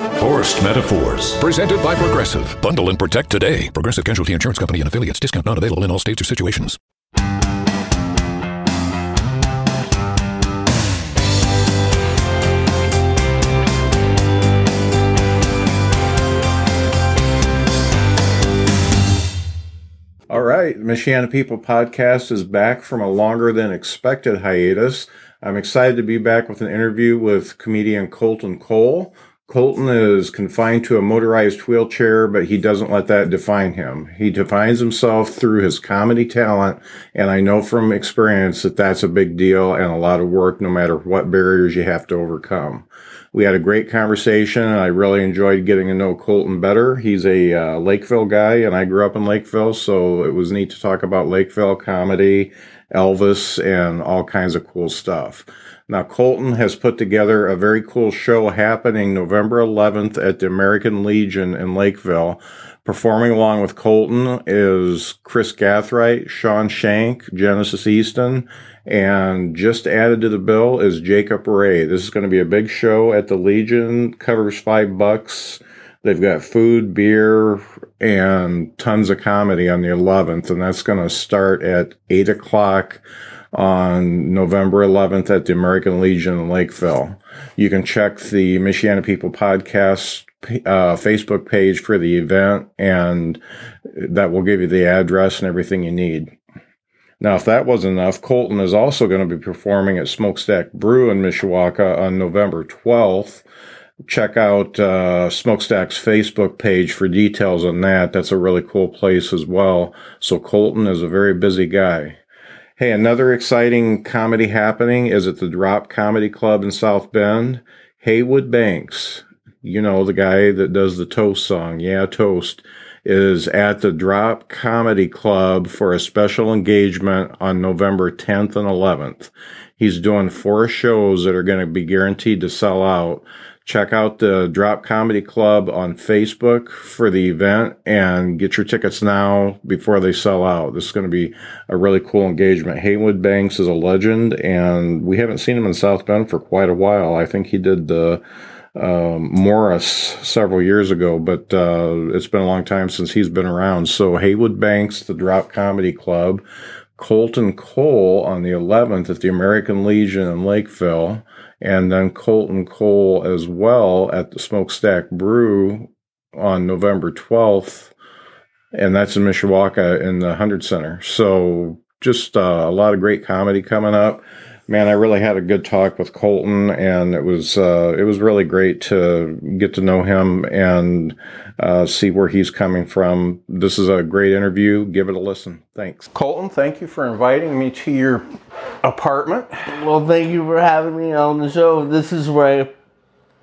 Forced Metaphors. Presented by Progressive. Bundle and protect today. Progressive Casualty Insurance Company and affiliates. Discount not available in all states or situations. All right, Michiana People podcast is back from a longer than expected hiatus. I'm excited to be back with an interview with comedian Colton Cole. Colton is confined to a motorized wheelchair, but he doesn't let that define him. He defines himself through his comedy talent, and I know from experience that that's a big deal and a lot of work, no matter what barriers you have to overcome. We had a great conversation, and I really enjoyed getting to know Colton better. He's a uh, Lakeville guy, and I grew up in Lakeville, so it was neat to talk about Lakeville comedy, Elvis, and all kinds of cool stuff. Now, Colton has put together a very cool show happening November 11th at the American Legion in Lakeville. Performing along with Colton is Chris Gathright, Sean Shank, Genesis Easton, and just added to the bill is Jacob Ray. This is going to be a big show at the Legion, covers five bucks. They've got food, beer, and tons of comedy on the 11th, and that's going to start at 8 o'clock on November 11th at the American Legion in Lakeville. You can check the Michiana People podcast uh, Facebook page for the event, and that will give you the address and everything you need. Now, if that wasn't enough, Colton is also going to be performing at Smokestack Brew in Mishawaka on November 12th. Check out uh, Smokestack's Facebook page for details on that. That's a really cool place as well. So, Colton is a very busy guy. Hey, another exciting comedy happening is at the Drop Comedy Club in South Bend. Heywood Banks, you know, the guy that does the Toast song, Yeah, Toast, is at the Drop Comedy Club for a special engagement on November 10th and 11th. He's doing four shows that are going to be guaranteed to sell out. Check out the Drop Comedy Club on Facebook for the event and get your tickets now before they sell out. This is going to be a really cool engagement. Heywood Banks is a legend, and we haven't seen him in South Bend for quite a while. I think he did the um, Morris several years ago, but uh, it's been a long time since he's been around. So Heywood Banks, the Drop Comedy Club, Colton Cole on the 11th at the American Legion in Lakeville, and then Colton Cole as well at the Smokestack Brew on November 12th, and that's in Mishawaka in the 100 Center. So just uh, a lot of great comedy coming up man, I really had a good talk with Colton, and it was uh, it was really great to get to know him and uh, see where he's coming from. This is a great interview. Give it a listen. Thanks, Colton. Thank you for inviting me to your apartment. Well, thank you for having me on the show. This is where I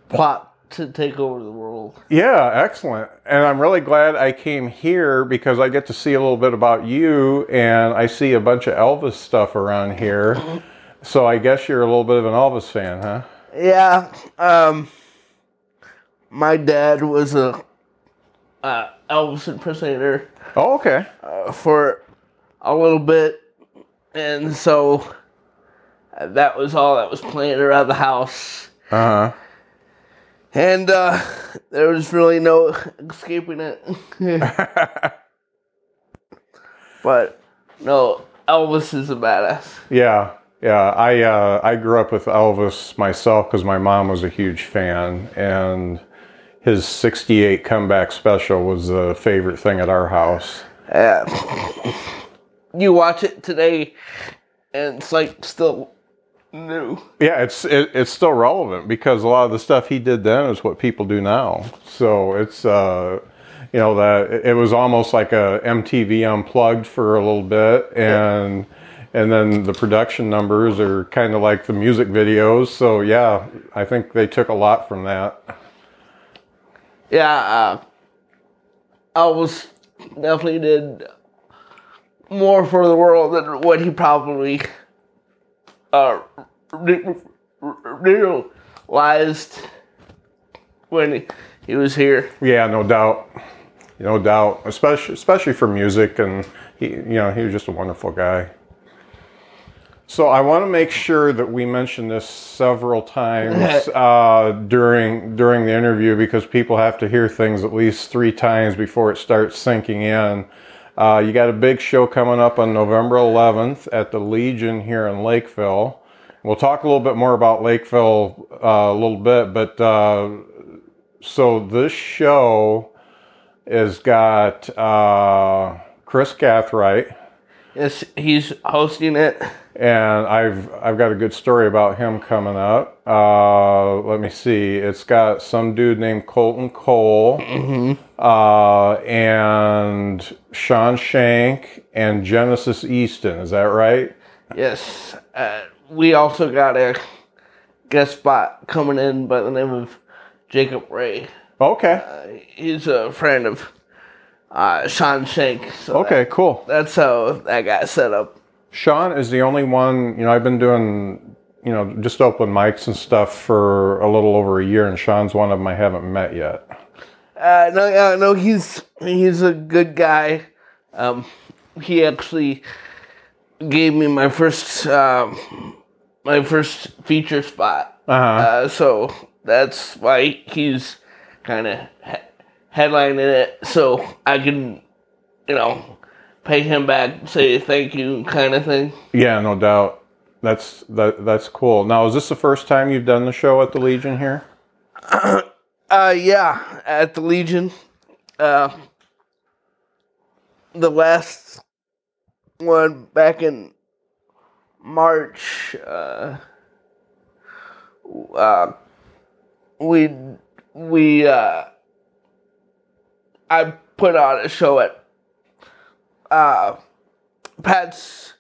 plot to take over the world. Yeah, excellent. And I'm really glad I came here because I get to see a little bit about you, and I see a bunch of Elvis stuff around here. So I guess you're a little bit of an Elvis fan, huh? Yeah. Um, my dad was a uh, Elvis impersonator. Oh, okay. Uh, for a little bit, and so that was all that was playing around the house. Uh huh. And uh, there was really no escaping it. but no, Elvis is a badass. Yeah, yeah, I uh, I grew up with Elvis myself because my mom was a huge fan, and his '68 comeback special was the favorite thing at our house. Yeah. you watch it today, and it's like still new. Yeah, it's it, it's still relevant because a lot of the stuff he did then is what people do now. So it's uh, you know that it was almost like a MTV unplugged for a little bit, and and then the production numbers are kind of like the music videos. So yeah, I think they took a lot from that. Yeah, uh, Elvis definitely did more for the world than what he probably uh, re- re- realized when he, he was here. Yeah, no doubt, no doubt. Especially especially for music, and he you know he was just a wonderful guy. So I want to make sure that we mention this several times uh, during during the interview because people have to hear things at least three times before it starts sinking in. Uh, you got a big show coming up on November 11th at the Legion here in Lakeville. We'll talk a little bit more about Lakeville uh, a little bit, but uh, so this show has got uh, Chris Gathright Yes, he's hosting it. And I've I've got a good story about him coming up. Uh, let me see. It's got some dude named Colton Cole, uh, and Sean Shank and Genesis Easton. Is that right? Yes, uh, we also got a guest spot coming in by the name of Jacob Ray. Okay. He's a friend of uh, Sean Shank. So Okay. Cool. that's how that got set up. Sean is the only one. You know, I've been doing you know just open mics and stuff for a little over a year, and Sean's one of them I haven't met yet. Uh, no, uh, no, he's he's a good guy. Um, he actually gave me my first uh, my first feature spot. Uh-huh. Uh, so that's why he's kind of he- headlining it, so I can, you know, pay him back, say thank you, kind of thing. Yeah, no doubt. That's that that's cool. Now, is this the first time you've done the show at the Legion here? Uh, yeah, at the Legion. Uh, the last one back in March. Uh, uh, we we uh, I put on a show at uh, Pat's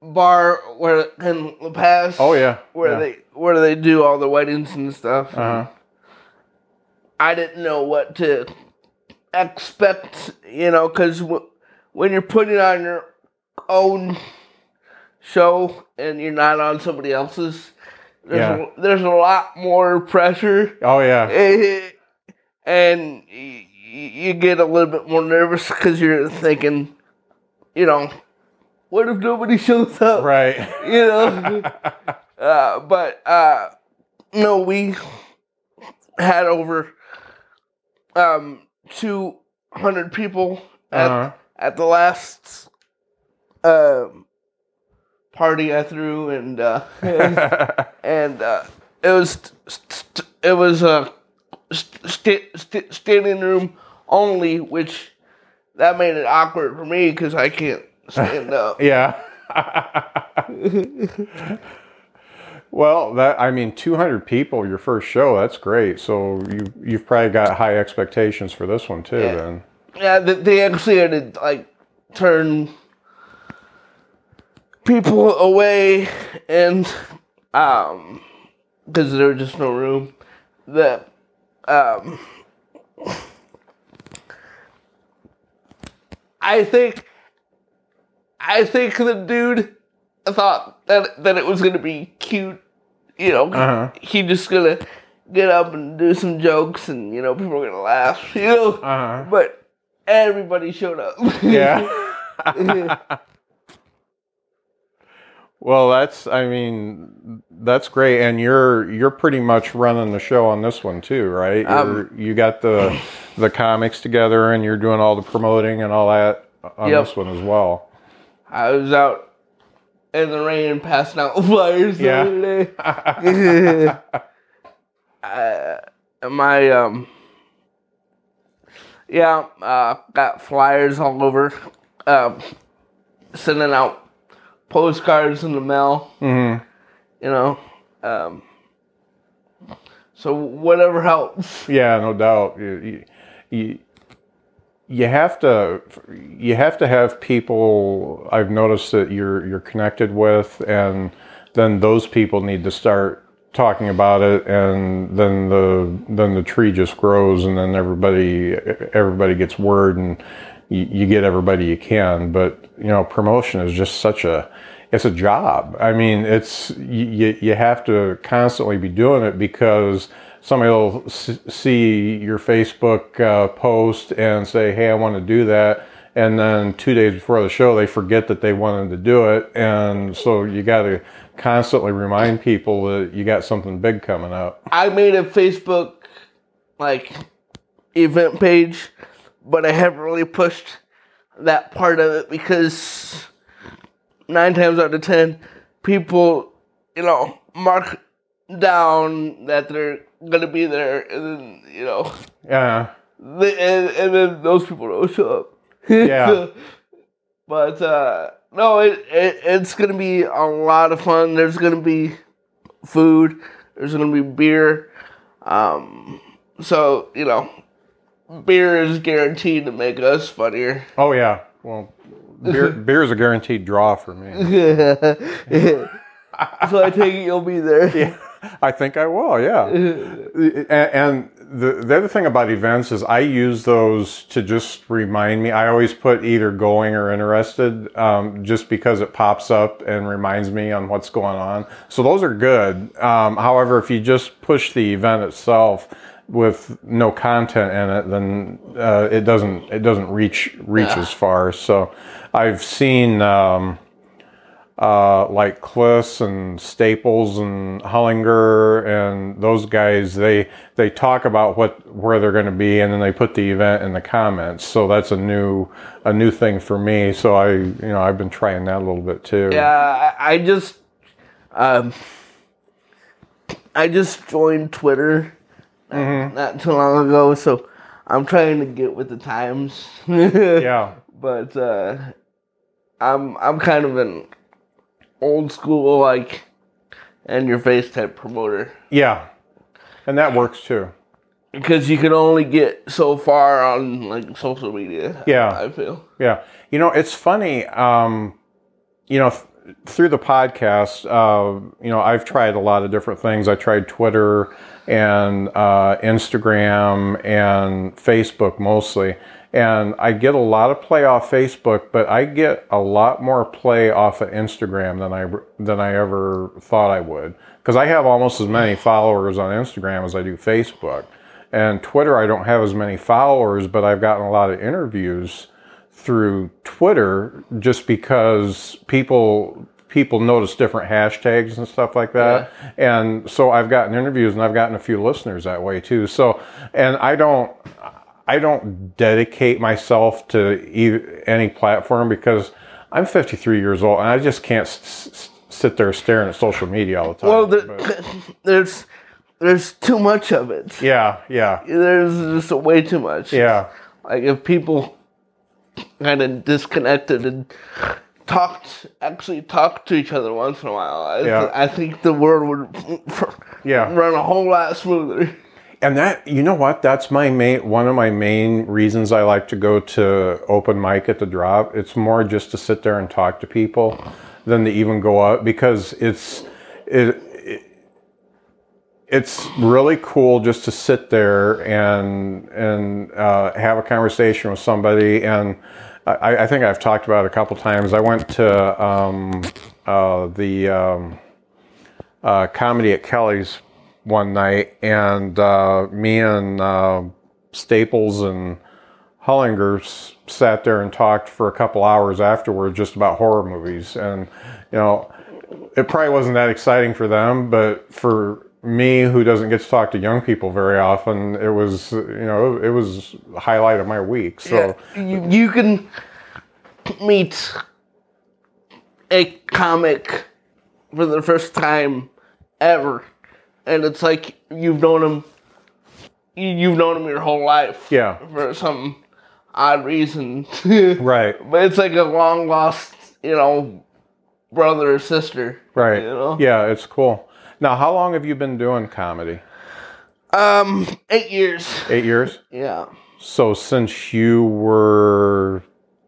bar where in La Paz. Oh yeah. where yeah. they where they do all the weddings and stuff. Uh-huh. I didn't know what to expect, you know, because w- when you're putting on your own show and you're not on somebody else's, there's, Yeah. a, there's a lot more pressure, Oh yeah. eh, and y- you get a little bit more nervous because you're thinking, you know, what if nobody shows up? Right. you know. uh, but uh, no, we had over um 200 people at, Uh-huh. at the last um party I threw, and uh, and uh, it was st- st- it was a st- st- standing room only, which that made it awkward for me because I can't stand up. yeah. well, that I mean, 200 people your first show. That's great. So you you've probably got high expectations for this one too. Yeah. Then. Yeah, they, they actually had to like turn people away, and um, because there was just no room. That um, I think, I think the dude thought that that it was gonna be cute. You know, Uh-huh. he just gonna get up and do some jokes, and you know, people are gonna laugh. You know, Uh-huh. but everybody showed up. Yeah. well, that's I mean, that's great and you're you're pretty much running the show on this one too, right? You're, you got the the comics together and you're doing all the promoting and all that on Yep. this one as well. I was out in the rain passing out flyers the Yeah. other day. uh, my um, yeah, uh, got flyers all over. Um, sending out postcards in the mail. Mm-hmm. You know, um, so whatever helps. Yeah, no doubt. You, you, you have to you have to have people I've noticed that you're you're connected with and then those people need to start talking about it and then the then the tree just grows and then everybody everybody gets word and you, you get everybody you can but you know promotion is just such a it's a job. I mean, it's you, you have to constantly be doing it because somebody will see your Facebook uh, post and say, "Hey, I want to do that," and then two days before the show, they forget that they wanted to do it, and so you got to constantly remind people that you got something big coming up. I made a Facebook like event page, but I haven't really pushed that part of it because nine times out of ten, people, you know, mark down that they're gonna be there, and then you know, yeah, they, and, and then those people don't show up. Yeah, but uh, no, it, it it's gonna be a lot of fun. There's gonna be food. There's gonna be beer. Um, so you know, beer is guaranteed to make us funnier. Oh yeah. Well, beer, beer is a guaranteed draw for me. so I take it you'll be there. Yeah, I think I will. Yeah, and, and the the other thing about events is I use those to just remind me. I always put either going or interested, um, just because it pops up and reminds me on what's going on. So those are good. Um, however, if you just push the event itself with no content in it, then uh, it doesn't it doesn't reach reach yeah. as far. So I've seen um, uh, like Kliss and Staples and Hollinger and those guys. They they talk about what where they're going to be, and then they put the event in the comments. So that's a new a new thing for me. So I you know I've been trying that a little bit too. Yeah, I just um, I just joined Twitter mm-hmm. not too long ago, so I'm trying to get with the times. yeah. But uh, I'm I'm kind of an old school like and your face type promoter. Yeah. And that works too. Because you can only get so far on like social media. Yeah. I feel. Yeah. You know, it's funny, um, you know, th- through the podcast, uh, you know, I've tried a lot of different things. I tried Twitter and uh, Instagram and Facebook mostly. And I get a lot of play off Facebook, but I get a lot more play off of Instagram than I than I ever thought I would. Because I have almost as many followers on Instagram as I do Facebook. And Twitter, I don't have as many followers, but I've gotten a lot of interviews through Twitter just because people people notice different hashtags and stuff like that. Yeah. And so I've gotten interviews and I've gotten a few listeners that way too. So, and I don't, I don't dedicate myself to any platform because I'm 53 years old and I just can't s- sit there staring at social media all the time. Well, the, there's there's too much of it. Yeah, yeah. There's just way too much. Yeah. Like if people kind of disconnected and talked actually talked to each other once in a while. I, yeah. th- I think the world would yeah. run a whole lot smoother. And that you know what? That's my main one of my main reasons I like to go to open mic at the drop. It's more just to sit there and talk to people than to even go out because it's it, it it's really cool just to sit there and and uh, have a conversation with somebody and I, I, think I've talked about it a couple times. I went to um, uh, the um, uh, comedy at Kelly's one night, and uh, me and uh, Staples and Hollinger sat there and talked for a couple hours afterward just about horror movies. And, you know, it probably wasn't that exciting for them, but for me who doesn't get to talk to young people very often it was you know it was highlight of my week so yeah, you, you can meet a comic for the first time ever and it's like you've known him you've known him your whole life yeah for some odd reason right but it's like a long lost you know, brother or sister. Right. You know? Yeah, it's cool. Now, how long have you been doing comedy? Um, eight years. Eight years. Yeah. So since you were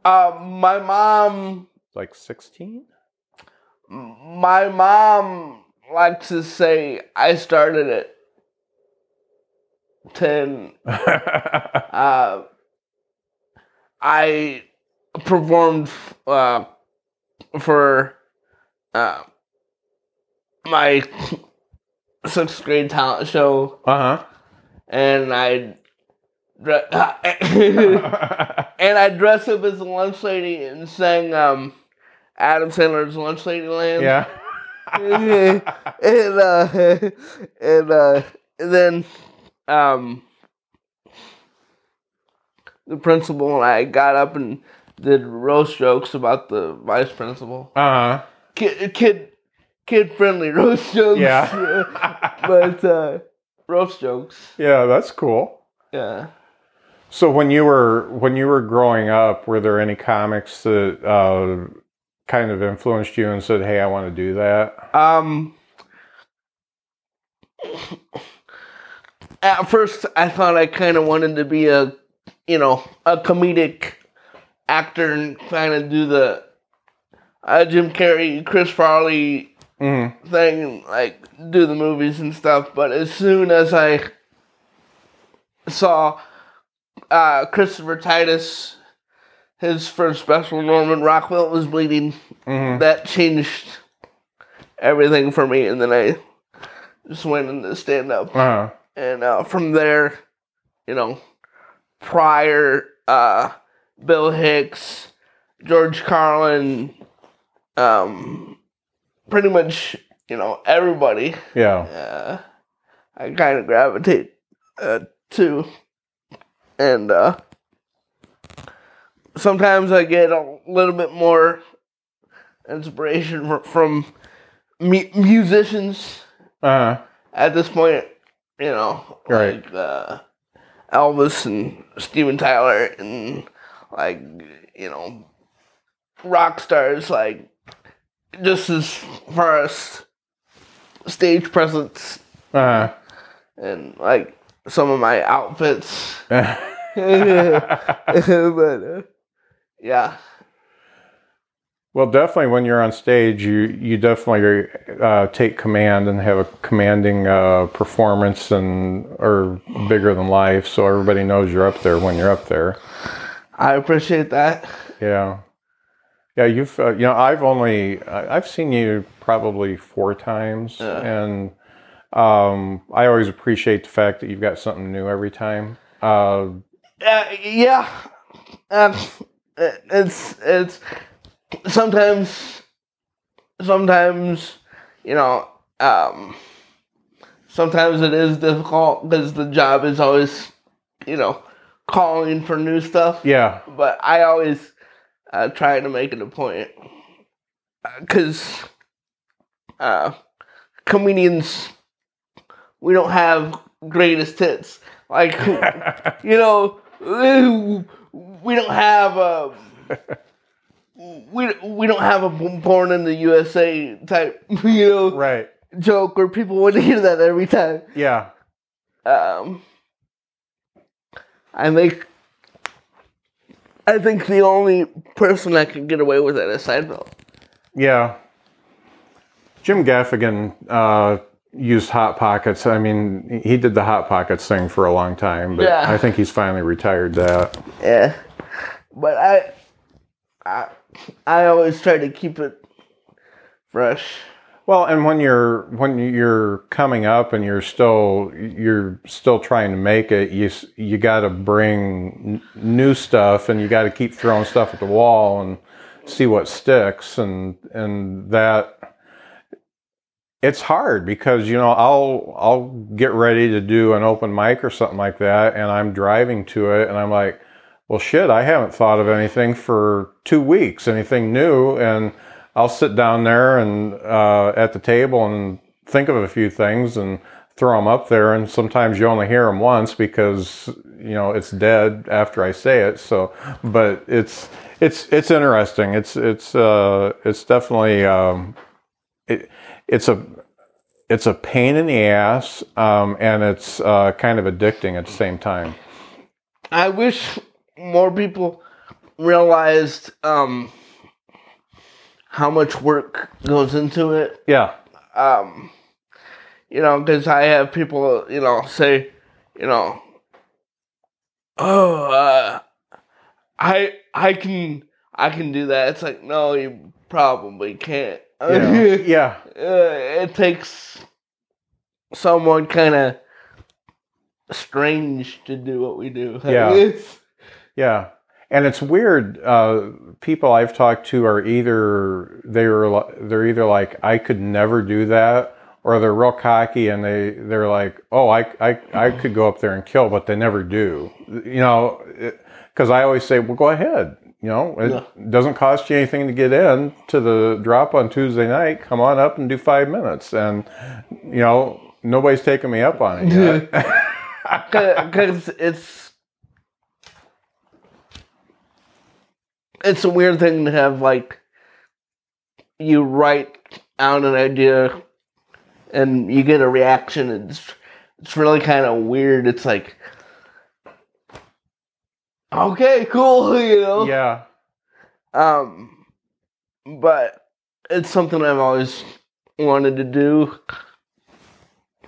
Um, my mom, like sixteen. my mom likes to say I started at ten. Uh, I performed uh, for uh, my sixth grade talent show, Uh huh. and I and I dressed up as a lunch lady and sang um, Adam Sandler's Lunch Lady Land. yeah. and uh, and uh, and then um, the principal and I got up and did roast jokes about the vice principal. Uh huh. Kid, kid, kid friendly roast jokes. Yeah. but uh, roast jokes. Yeah, that's cool. Yeah. So when you were when you were growing up, were there any comics that uh, kind of influenced you and said, "Hey, I want to do that"? Um. At first, I thought I kind of wanted to be a, you know, a comedic actor and kind of do the uh, Jim Carrey, Chris Farley Mm-hmm. thing, and, like do the movies and stuff. But as soon as I saw uh, Christopher Titus, his first special, Norman Rockwell was bleeding, Mm-hmm. that changed everything for me. And then I just went into stand up. Uh-huh. And uh, from there, you know, Pryor, uh, Bill Hicks, George Carlin, um, pretty much, you know, everybody Yeah. uh, I kind of gravitate uh, to. And uh, sometimes I get a little bit more inspiration from mu- musicians Uh-huh. at this point, you know, Right. like uh, Elvis and Steven Tyler and like, you know, rock stars, like, just as far as stage presence Uh-huh. and like some of my outfits. but uh, yeah, Well, definitely when you're on stage, you you definitely uh, take command and have a commanding uh, performance and are bigger than life, so everybody knows you're up there when you're up there. I appreciate that. Yeah, yeah. You've uh, you know I've only I've seen you probably four times, and um, I always appreciate the fact that you've got something new every time. Uh, Uh, yeah, um, it's it's sometimes sometimes you know um, sometimes it is difficult because the job is always you know calling for new stuff. yeah, but I always uh, try to make it a point because uh, comedians we don't have greatest hits. Like you know we don't have a we we don't have a born in the USA type you know right, joke where people want to hear that every time. Yeah, um, I think I think the only person that can get away with it is Seinfeld. yeah. Jim Gaffigan uh, used hot pockets. I mean, he did the hot pockets thing for a long time, but Yeah. I think he's finally retired that. Yeah, but I, I, I always try to keep it fresh. Well, and when you're when you're coming up and you're still you're still trying to make it, you you got to bring n- new stuff and you got to keep throwing stuff at the wall and see what sticks. And and that it's hard because you know I'll I'll get ready to do an open mic or something like that and I'm driving to it and I'm like, well shit, I haven't thought of anything for 2 weeks, anything new. And I'll sit down there and uh, at the table and think of a few things and throw them up there. And sometimes you only hear them once because you know it's dead after I say it. So, but it's it's it's interesting. It's it's uh, it's definitely um, it, it's a it's a pain in the ass, um, and it's uh, kind of addicting at the same time. I wish more people realized um, how much work goes into it. Yeah, Um, you know, because I have people, you know, say, you know, oh, uh, I I can I can do that. It's like no, you probably can't. yeah, yeah. uh, it takes someone kind of strange to do what we do. Yeah. Yeah, and it's weird. Uh, people I've talked to are either they're they're either like I could never do that, or they're real cocky and they they're like, oh, I I I could go up there and kill, but they never do. You know, because I always say, well, go ahead. You know, it Yeah. doesn't cost you anything to get in to the drop on Tuesday night. Come on up and do five minutes, and you know nobody's taking me up on it yet. because it's it's a weird thing to have like you write out an idea and you get a reaction it's it's really kind of weird it's like okay cool you know yeah, um but it's something i've always wanted to do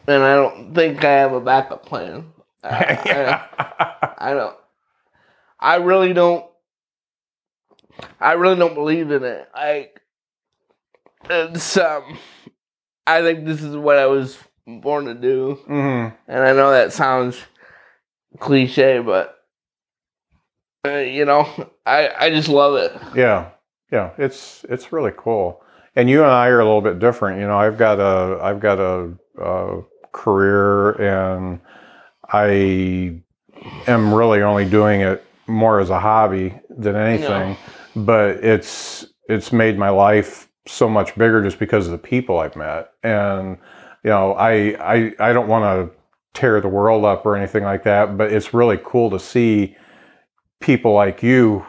and i don't think i have a backup plan Uh, I- I don't. I really don't. I really don't believe in it. I. It's um. I think this is what I was born to do, hmm and I know that sounds cliche, but uh, you know, I I just love it. Yeah, yeah, it's it's really cool. And you and I are a little bit different. You know, I've got a I've got a, a career, and I am really only doing it more as a hobby than anything. But it's it's made my life so much bigger just because of the people I've met, and you know, I I I don't want to tear the world up or anything like that, but it's really cool to see people like you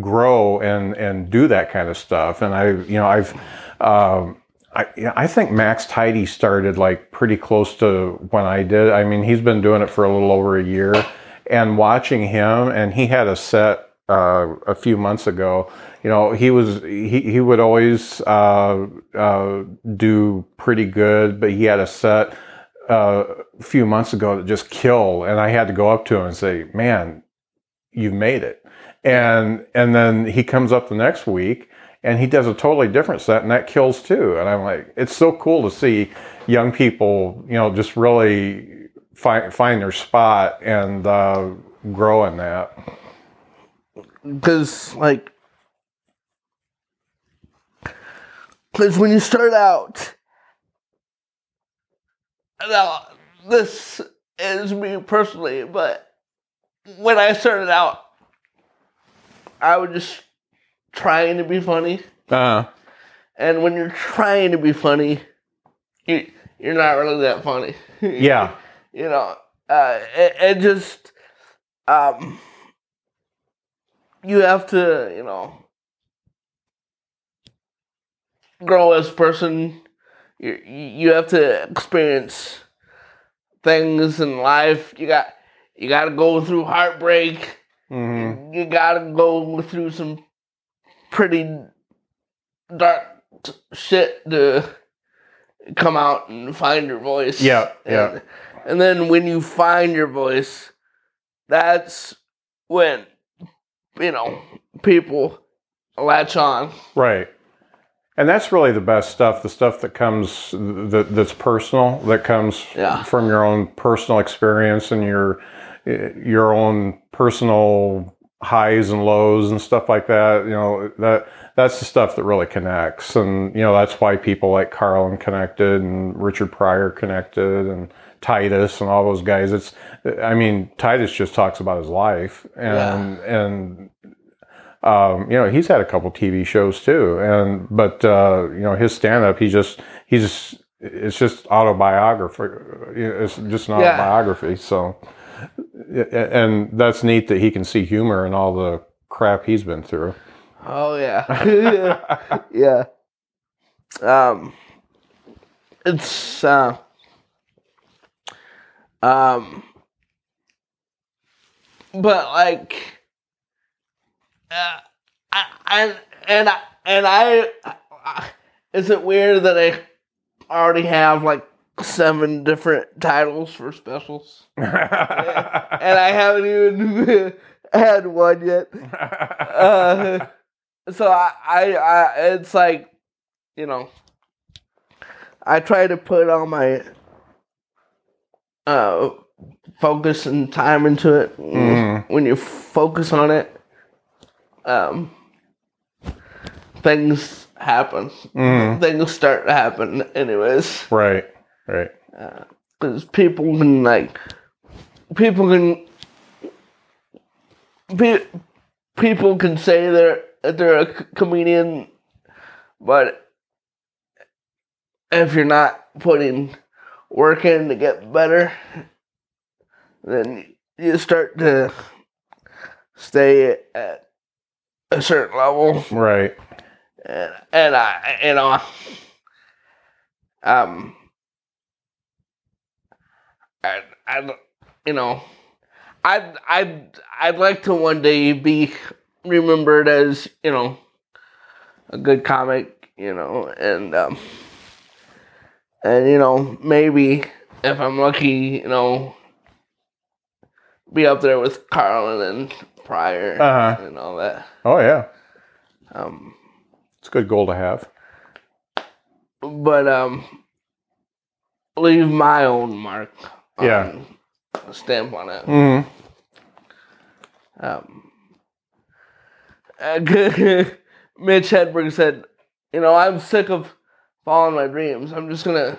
grow and and do that kind of stuff. And I, you know, I've, um, I, I think Max Tidy started like pretty close to when I did. I mean, he's been doing it for a little over a year, and watching him, and he had a set uh, a few months ago. You know, he was he he would always uh, uh, do pretty good, but he had a set uh, a few months ago that just killed, and I had to go up to him and say, "Man, you've made it." and and then he comes up the next week and he does a totally different set and that kills too and i'm like it's so cool to see young people you know just really find find their spot and uh, grow in that because like because when you start out now this is me personally but when i started out i was just trying to be funny. Uh, and when you're trying to be funny you, you're not really that funny. Yeah. You know, uh, it, it just, um, you have to, you know, grow as a person. You you have to experience things in life. You got you got to go through heartbreak. hmm You got to go through some pretty dark shit to come out and find your voice. Yeah, yeah. And, and then when you find your voice, that's when you know people latch on. right and that's really the best stuff the stuff that comes that, that's personal that comes Yeah. from your own personal experience and your your own personal highs and lows and stuff like that you know that that's the stuff that really connects and you know that's why people like Carlin connected and richard pryor connected and titus and all those guys it's i mean titus just talks about his life and and um, you know he's had a couple tv shows too and but uh, you know his stand-up he just he's it's just autobiography it's just an Yeah. autobiography so and that's neat that he can see humor in all the crap he's been through. Oh yeah, yeah. Um, it's uh, um, but like, uh, I, I and I and I, I, is it weird that I already have like seven different titles for specials, and I haven't even had one yet. Uh, so I, I, I, it's like, you know, I try to put all my uh, focus and time into it. Mhm. When you focus on it, um, things happen. Mhm. Things start to happen, anyways. Right, right. Because people can like, people can, pe- people can say they're they're a c- comedian, but if you're not putting work in to get better, then you start to stay at a certain level Right. and and I you know um I I you know I'd I'd I'd like to one day be remembered as you know a good comic you know and um and you know maybe if I'm lucky you know be up there with Carlin and Pryor Uh-huh. and all that Oh yeah. um It's a good goal to have. but um leave my own mark on, Yeah. a stamp on it Mm. um mitch hedberg said you know i'm sick of following my dreams i'm just gonna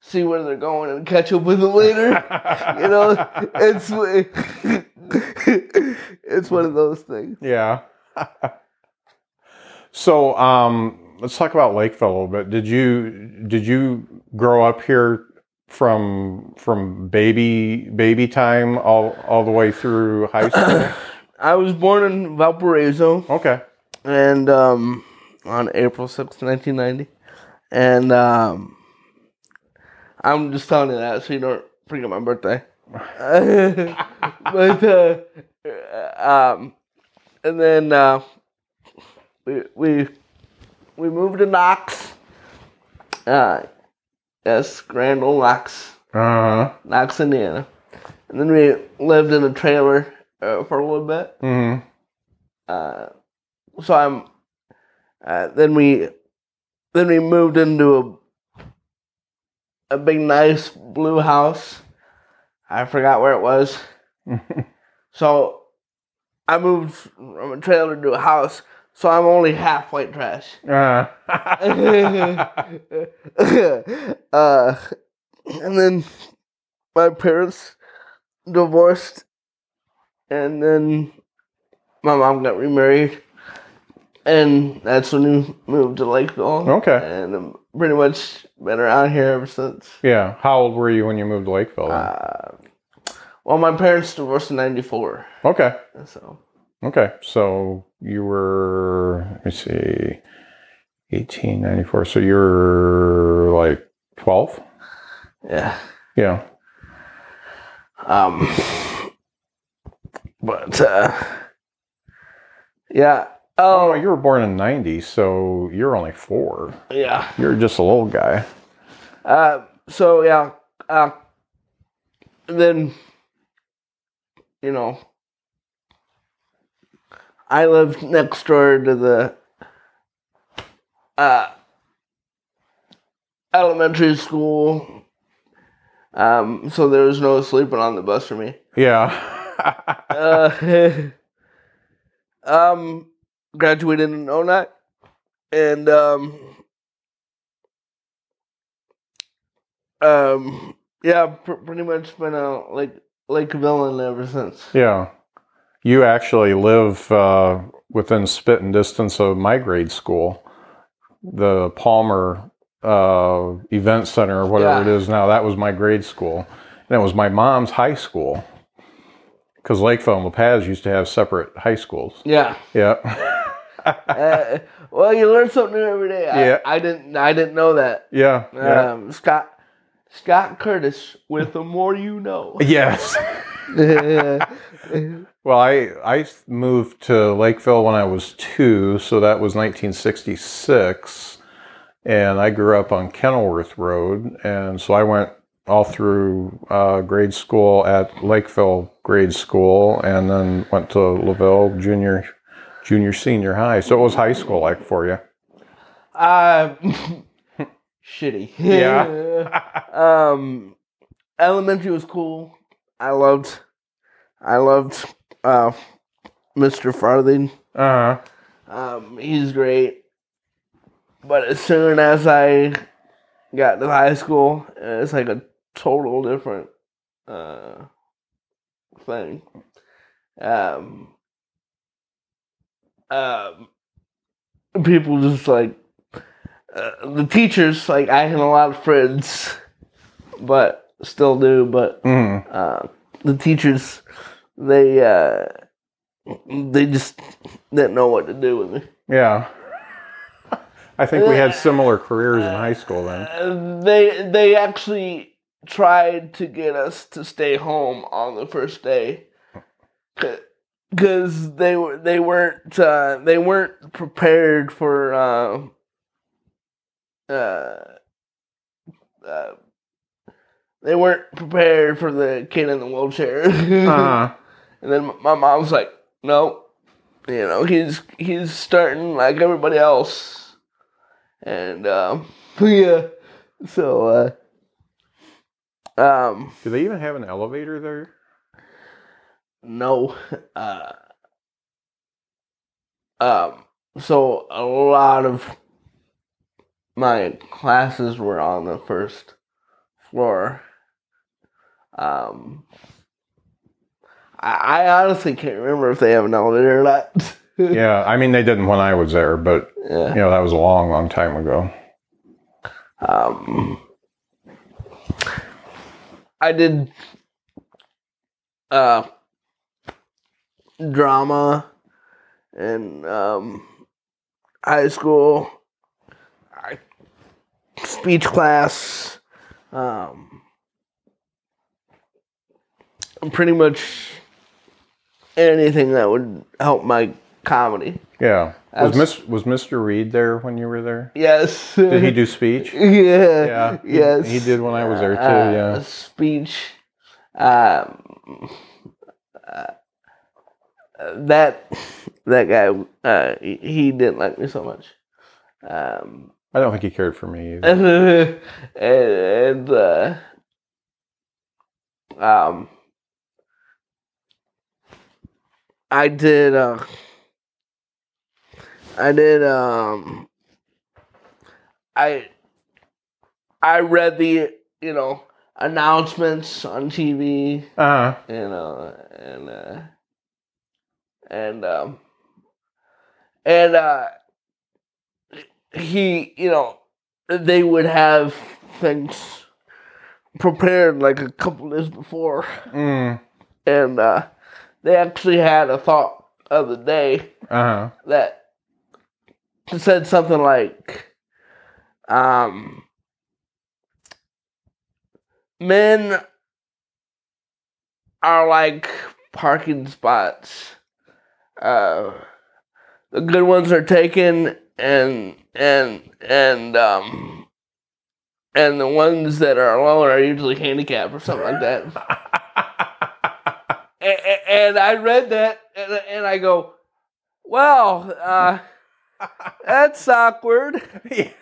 see where they're going and catch up with them later you know it's it's one of those things Yeah. so, um, let's talk about Lakeville a little bit. Did you did you grow up here from from baby baby time all all the way through high school? i was born in valparaiso okay. and um, on April sixth, 1990. And um, I'm just telling you that so you don't forget my birthday. but, uh, um, and then uh, we, we, we moved to Knox. Uh, yes, Grand Ole Knox, Uh huh. Knox, Indiana. And then we lived in a trailer uh, for a little bit hmm uh, so I'm uh, then we then we moved into a a big nice blue house. I forgot where it was. So I moved from a trailer to a house. So I'm only half white trash. uh, uh, and then my parents divorced, and then my mom got remarried, and that's when we moved to Lakeville. Okay. and I'm pretty much been around here ever since. yeah. How old were you when you moved to Lakeville? Uh, well, my parents divorced in '94, okay. so Okay. So you were let me see, eighteen ninety four. So you're like twelve. yeah. Yeah. Um, but uh, yeah. Oh, Oh, you were born in '90, so you're only four. yeah. You're just a little guy. Uh, so yeah, uh, then you know, I lived next door to the uh, elementary school, um, so there was no sleeping on the bus for me. Yeah. Uh, um, graduated in 09, and um, um, yeah, pr- pretty much been a like Lake villain ever since. yeah. You actually live uh, within spitting distance of my grade school, the Palmer uh, Event Center, or whatever Yeah. it is now. That was my grade school, and it was my mom's high school. because Lakeville and La Paz used to have separate high schools. Yeah. Yeah. Uh, well, you learn something new every day. I, Yeah. I didn't. I didn't know that. yeah. Yeah. Um, Scott Scott Curtis with the more you know. yes. Well, I I moved to Lakeville when I was two, so that was 1966, and I grew up on Kenilworth Road, and so I went all through uh, grade school at Lakeville Grade School, and then went to Laville Junior Junior Senior High. So it was high school like for you. Uh, shitty. Yeah. um, elementary was cool. I loved. I loved uh, Mr. Farthing. Uh huh. Um, he's great. But as soon as I got to high school, it's like a total different uh, thing. Um, um, people just like uh, the teachers. Like I had a lot of friends, but still do. But Mm. uh, the teachers, they uh, they just didn't know what to do with me. Yeah. I think we had similar careers in high school then. Uh, they they actually tried to get us to stay home on the first day because they were they weren't uh, they weren't prepared for uh, uh, uh, they weren't prepared for the kid in the wheelchair. Uh-huh. And then my mom was like, "No, you know he's he's starting like everybody else." And um, yeah, so uh, um, Do they even have an elevator there? No, uh, um, so a lot of my classes were on the first floor. Um, I, I honestly can't remember if they have an elevator or not. Yeah, I mean they didn't when I was there, but yeah. you know that was a long, long time ago. Um, I did uh, drama in um, high school, I, speech class, um, pretty much anything that would help my comedy. Yeah, was Miss was Mr. Reed there when you were there? Yes. Did he do speech? Yeah. Yeah, he- Yes. he did when I was there too, Uh, yeah. Speech. Um, uh, that that guy. Uh, he, didn't like me so much. Um, I don't think he cared for me. Either. and, and uh, um, I did. Uh, I did. Um, I I read the you know announcements on TV, Uh-huh. you know, and uh, and um, and uh, he, you know, they would have things prepared like a couple days before, mm, and uh, they actually had a thought of the day uh that said something like, um, men are like parking spots. Uh, the good ones are taken, and and and um, and the ones that are alone are usually handicapped or something like that. and, and I read that, and, and I go, "Well, uh, that's awkward."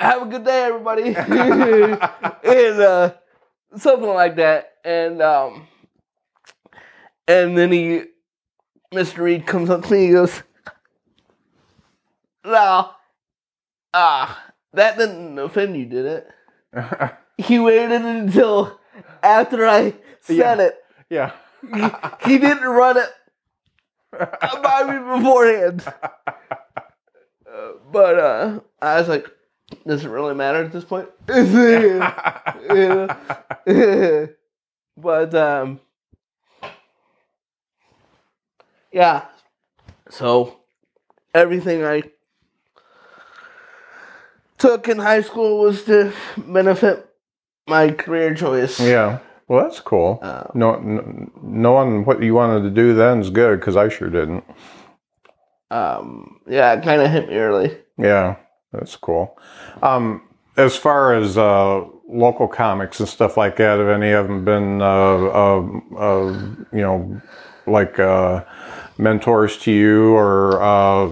Have a good day, everybody, and uh, something like that. And um, and then he, Mr. Reed, comes up to me. He goes, "No, ah, that didn't offend you, did it?" He waited until after I said Yeah. it. yeah. He didn't run it by me beforehand. Uh, but uh, I was like, does it really matter at this point? Yeah. but um, yeah. So everything I took in high school was to benefit my career choice. Yeah. Well, that's cool. Uh, no, n- knowing what you wanted to do then is good because I sure didn't. Um, yeah, it kind of hit me early. Yeah, that's cool. Um, as far as uh, local comics and stuff like that, have any of them been, uh, uh, uh, you know, like uh, mentors to you or uh,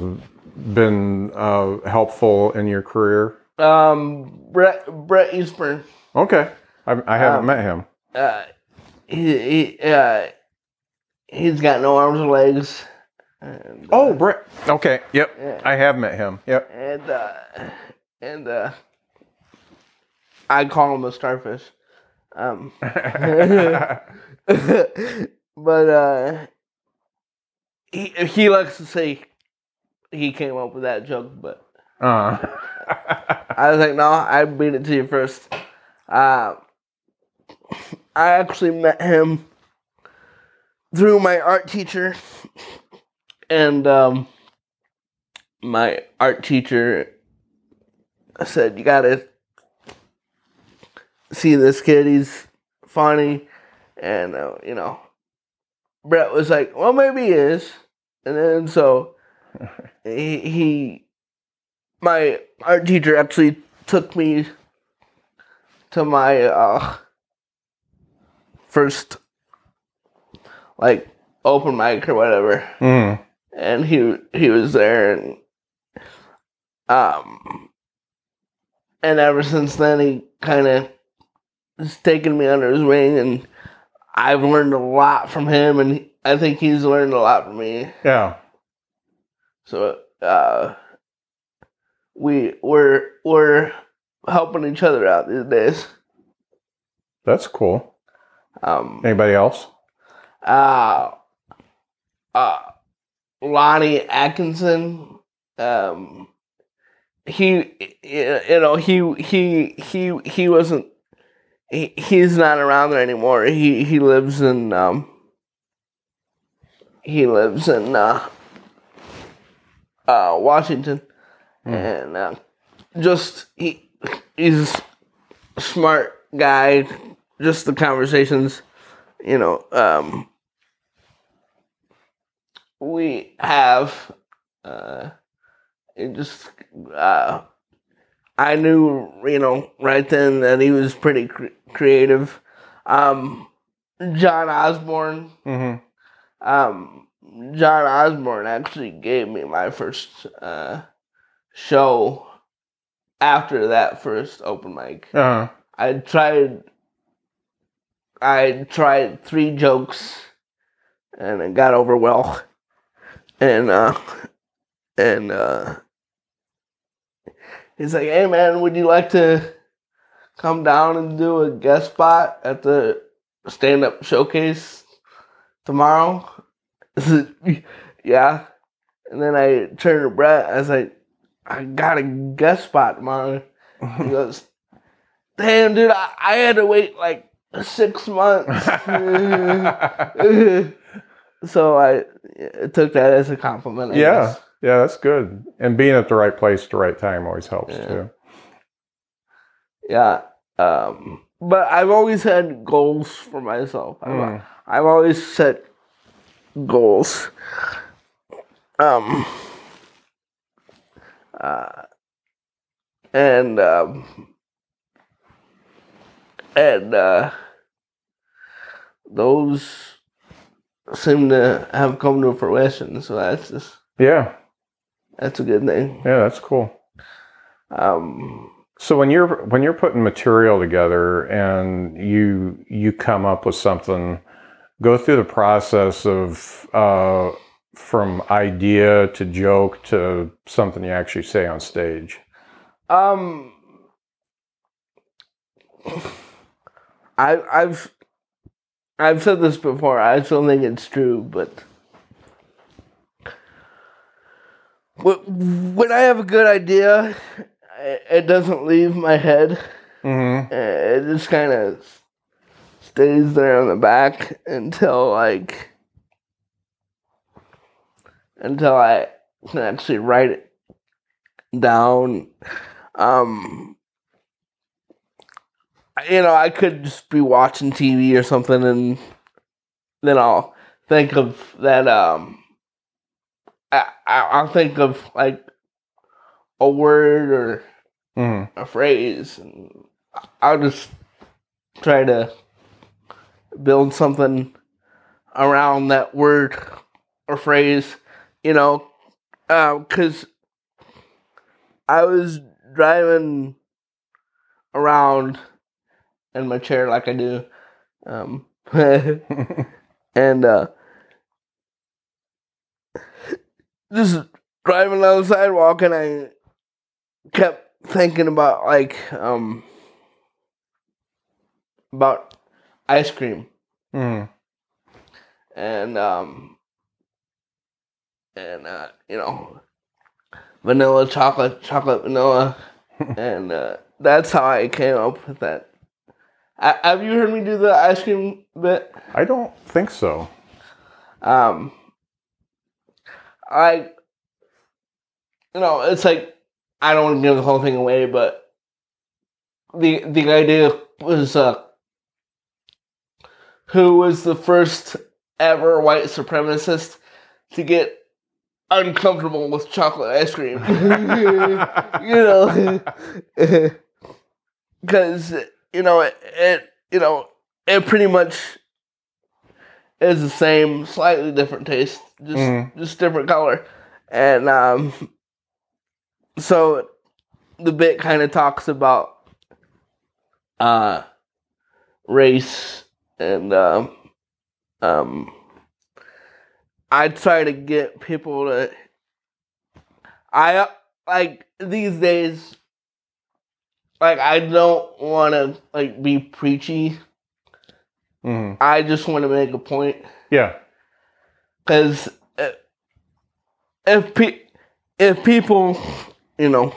been uh, helpful in your career? Um, Brett Brett Eastburn. Okay, I, I haven't Um, met him. Uh, he he uh, he's got no arms or legs. And, uh, Oh, Brett. Okay, yep, Yeah. I have met him. Yep. and uh, and uh, I call him a starfish. Um, but uh, he he likes to say he came up with that joke, but Uh, I was like, no, I beat it to you first. Uh, I actually met him through my art teacher, and um, my art teacher said, "You gotta see this kid. He's funny," and uh, you know, Brett was like, "Well, maybe he is," and then so he, he my art teacher actually took me to my uh, first like open mic or whatever. Mm, and he he was there and um and ever since then he kind of has taken me under his wing and I've learned a lot from him and I think he's learned a lot from me yeah. so uh we we're we're helping each other out these days That's cool. um Anybody else? uh uh Lonnie Atkinson um he you know he he he he wasn't he, he's not around there anymore. He he lives in um he lives in uh uh Washington. And uh, just he he's a smart guy. Just the conversations you know um we have uh it just uh i knew you know right then that he was pretty cre- creative um john osborne Mm-hmm. um john osborne actually gave me my first uh show after that first open mic Uh, I tried I tried three jokes and it got over well. And uh and uh he's like, Hey man, would you like to come down and do a guest spot at the stand up showcase tomorrow? Said, yeah. And then I turned to Brett, I was like, I got a guest spot tomorrow. He goes, Damn, dude, I, I had to wait like six months. so I took that as a compliment. I yeah, guess. Yeah, that's good. And being at the right place at the right time always helps Yeah. too. Yeah. Um, but I've always had goals for myself. I've, Mm. I've always set goals. Um, uh, and um, and uh, those seem to have come to fruition. So that's just Yeah, that's a good thing. yeah, that's cool. Um, So when you're when you're putting material together and you you come up with something, go through the process of uh, from idea to joke to something you actually say on stage. Um, I, I've I've said this before. I still think it's true, but when I have a good idea, it doesn't leave my head. Mm-hmm. It just kind of stays there on the back until like until I can actually write it down. Um, you know, I could just be watching TV or something, and then I'll think of that. Um, I, I I'll think of like a word or Mhm. a phrase, and I'll just try to build something around that word or phrase, you know, because I was driving around in my chair like I do, um, and uh, just driving down the sidewalk, and I kept thinking about like um about ice cream Mhm. and um and uh you know vanilla chocolate chocolate vanilla and uh that's how i came up with that I, have you heard me do the ice cream bit I don't think so. um i you know it's like i don't want to give the whole thing away but the the idea was uh who was the first ever white supremacist to get uncomfortable with chocolate ice cream? You know? Because you know it, it you know it pretty much is the same slightly different taste just Mhm. just different color and um so the bit kind of talks about uh race and um um I try to get people to I like these days like I don't want to like be preachy. Mhm. I just want to make a point Yeah. because if pe- if people, you know,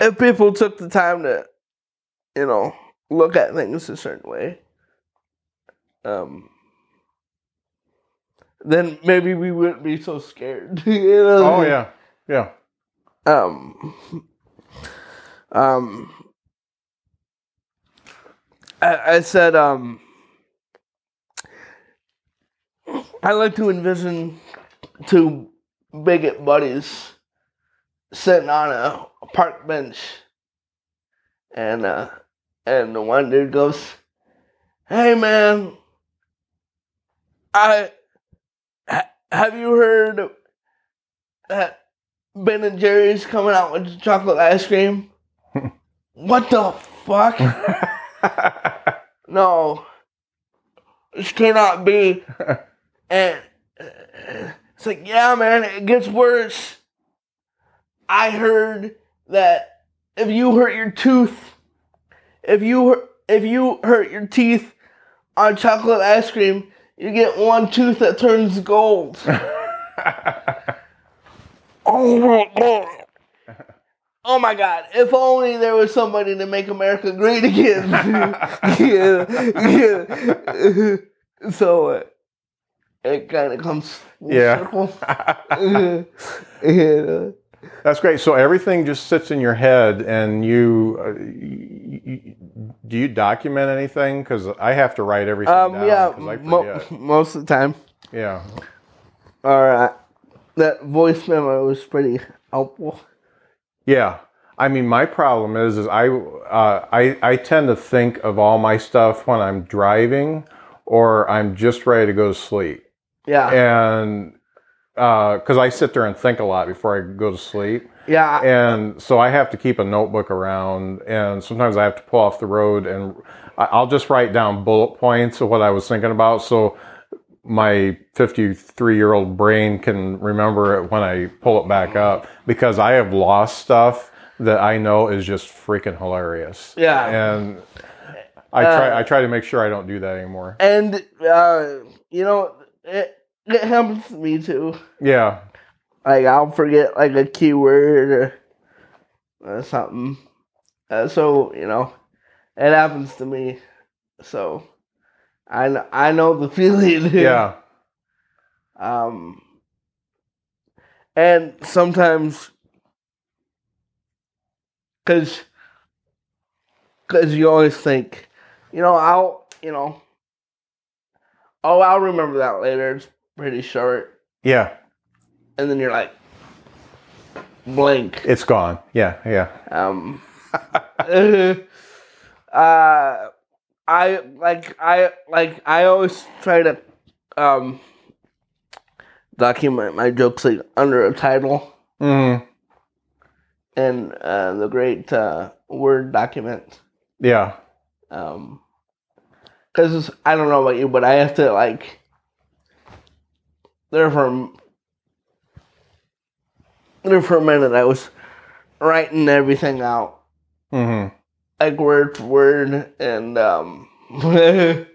if people took the time to, you know, look at things a certain way, um, then maybe we wouldn't be so scared. you know? Oh yeah. Yeah. um um I, I said um I like to envision two bigot buddies sitting on a, a park bench and uh and the one dude goes hey man I ha- have you heard that Ben and Jerry's coming out with chocolate ice cream. what the fuck? no, this cannot be. And uh, it's like, yeah, man, it gets worse. I heard that if you hurt your tooth, if you if you hurt your teeth on chocolate ice cream, you get one tooth that turns gold. Oh my god. Oh my god. If only there was somebody to make America great again. yeah. yeah. So uh, it kind of comes Yeah. circle. yeah. That's great. So everything just sits in your head, and you, uh, you, you do you document anything? Because I have to write everything Um, down. yeah, mo- most of the time. yeah. All right. That voice memo was pretty helpful. Yeah. I mean, my problem is, is I, uh, I, I tend to think of all my stuff when I'm driving, or I'm just ready to go to sleep, Yeah. and because I sit there and think a lot before I go to sleep. Yeah. and so I have to keep a notebook around, and sometimes I have to pull off the road, and I'll just write down bullet points of what I was thinking about, so my 53 year old brain can remember it when I pull it back up, because I have lost stuff that I know is just freaking hilarious. Yeah. and I try I try to make sure I don't do that anymore. And, uh, you know, it, it happens to me too. Yeah, like I'll forget like a keyword or, or something. Uh, so you know, it happens to me. So I kn- I know the feeling. yeah. Um, and sometimes, because because you always think, you know, I'll, you know, oh, I'll remember that later. It's pretty short, Yeah, and then you're like, blank. it's gone. Yeah, yeah. Um, uh, I like I like I always try to um document my jokes like under a title Mm, and uh, the great uh, Word document. yeah. Um, because I don't know about you, but I have to like there for there for a minute. I was writing everything out hmm like word for word and um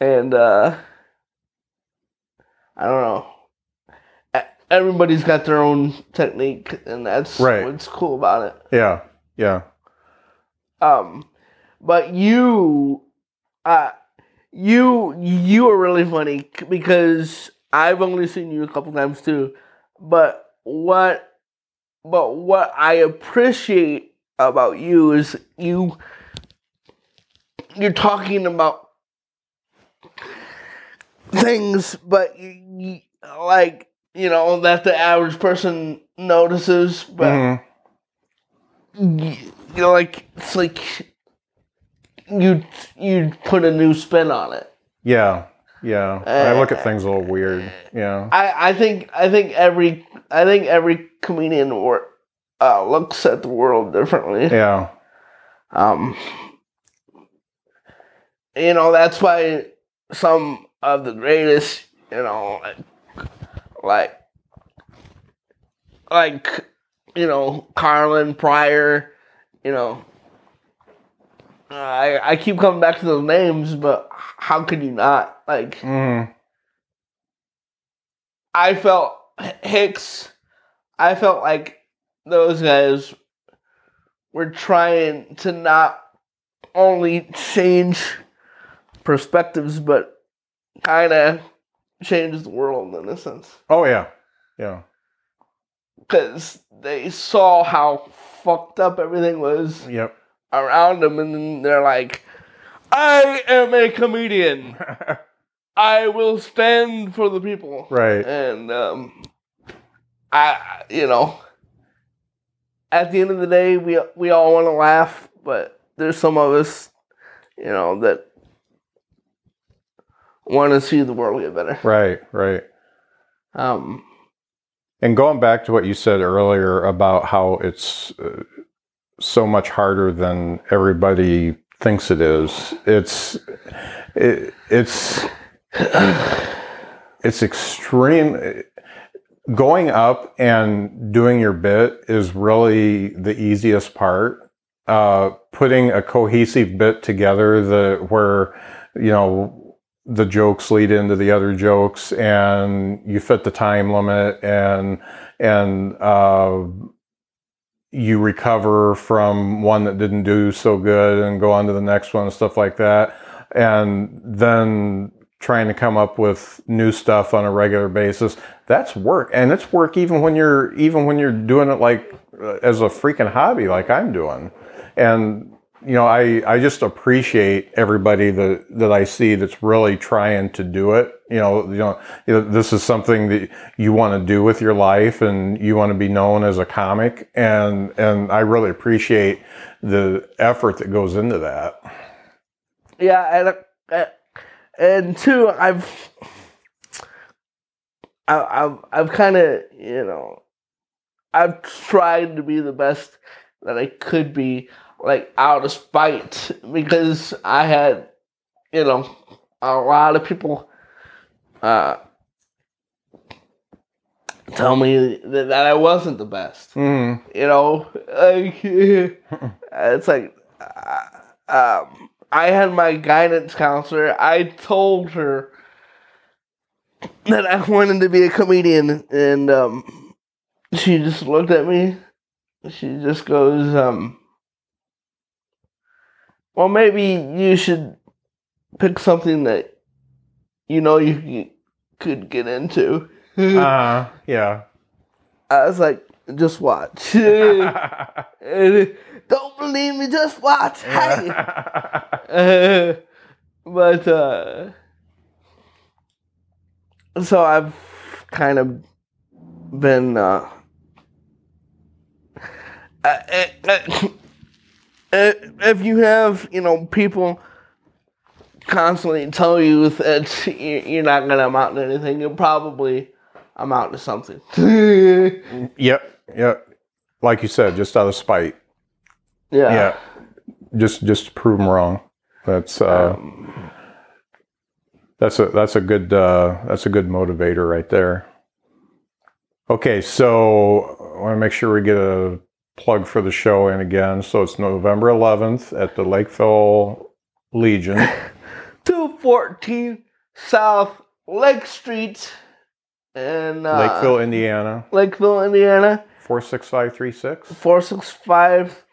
and uh I don't know. Everybody's got their own technique and that's Right. what's cool about it. Yeah, yeah. Um but you uh you you are really funny because I've only seen you a couple times too. But what but what I appreciate about you is you you're talking about things but you, you like you know that the average person notices but Mhm. y- you know like it's like you you put a new spin on it Yeah, yeah. I look at things a little weird. Yeah. I, I think I think every I think every comedian or uh, looks at the world differently. Yeah. Um, you know that's why some of the greatest, you know, like like you know Carlin Pryor, you know. I I keep coming back to those names, but how could you not like? Mm, I felt Hicks. I felt like those guys were trying to not only change perspectives, but kind of change the world in a sense. oh yeah. Yeah. Because they saw how fucked up everything was Yep. around them, and then they're like, I am a comedian. I will stand for the people. right. and um, I, you know, at the end of the day, we we all want to laugh, but there's some of us, you know, that want to see the world get better. Right. Right. Um, And going back to what you said earlier about how it's uh, so much harder than everybody thinks it is, it's it, it's it's extreme. Going up and doing your bit is really the easiest part. Uh, putting a cohesive bit together, the where you know the jokes lead into the other jokes and you fit the time limit and and uh, you recover from one that didn't do so good and go on to the next one and stuff like that and then trying to come up with new stuff on a regular basis that's work and it's work even when you're even when you're doing it like uh, as a freaking hobby like i'm doing and you know, I, I just appreciate everybody that, that I see that's really trying to do it. You know, you know, this is something that you want to do with your life and you want to be known as a comic. And, and I really appreciate the effort that goes into that. yeah, and uh, and two, I've I, I've I've kind of you know I've tried to be the best that I could be, like out of spite, because I had you know a lot of people uh, tell me that, that I wasn't the best. Mm, You know, like it's like uh, um, I had my guidance counselor. I told her that I wanted to be a comedian, and um, she just looked at me. She just goes, um, "Well, maybe you should pick something that you know you could get into. Uh, yeah. I was like, just watch. And, Don't believe me, just watch. Hey. Uh, but uh, so I've kind of been uh, if you have you know people constantly tell you that you- you're not gonna amount to anything, you'll probably amount to something. Yep. Yep. Like you said, just out of spite. Yeah. Yeah. Just just to prove them wrong. That's uh, Um, that's a that's a good uh, that's a good motivator right there. Okay, so I want to make sure we get a plug for the show in again. So it's November 11th at the Lakeville Legion. 214 South Lake Street in uh, Lakeville, Indiana, Lakeville, Indiana, 46536. 46536.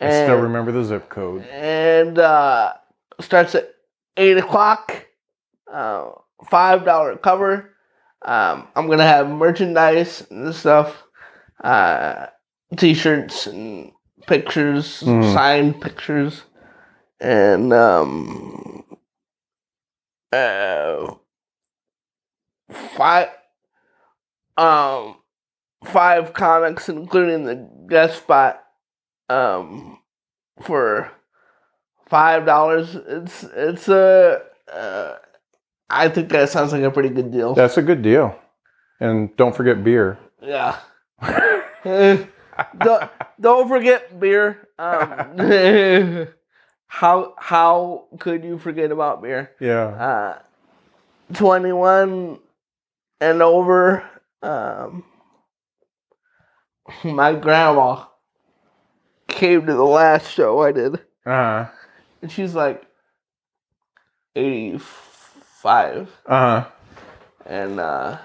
I still remember the zip code. And uh, starts at 8 o'clock. Uh, $5 cover. Um, I'm going to have merchandise and stuff, uh, t shirts and pictures, Mhm. signed pictures, and um, uh, five, um, five comics, including the guest spot, um, for five dollars. It's it's a. Uh, I think that sounds like a pretty good deal. That's a good deal. And don't forget beer. Yeah. don't, don't forget beer. Um, how how could you forget about beer? Yeah. Uh, Twenty one and over. Um, my grandma came to the last show I did, Uh-huh. and she's like eighty five. Uh-huh. and uh,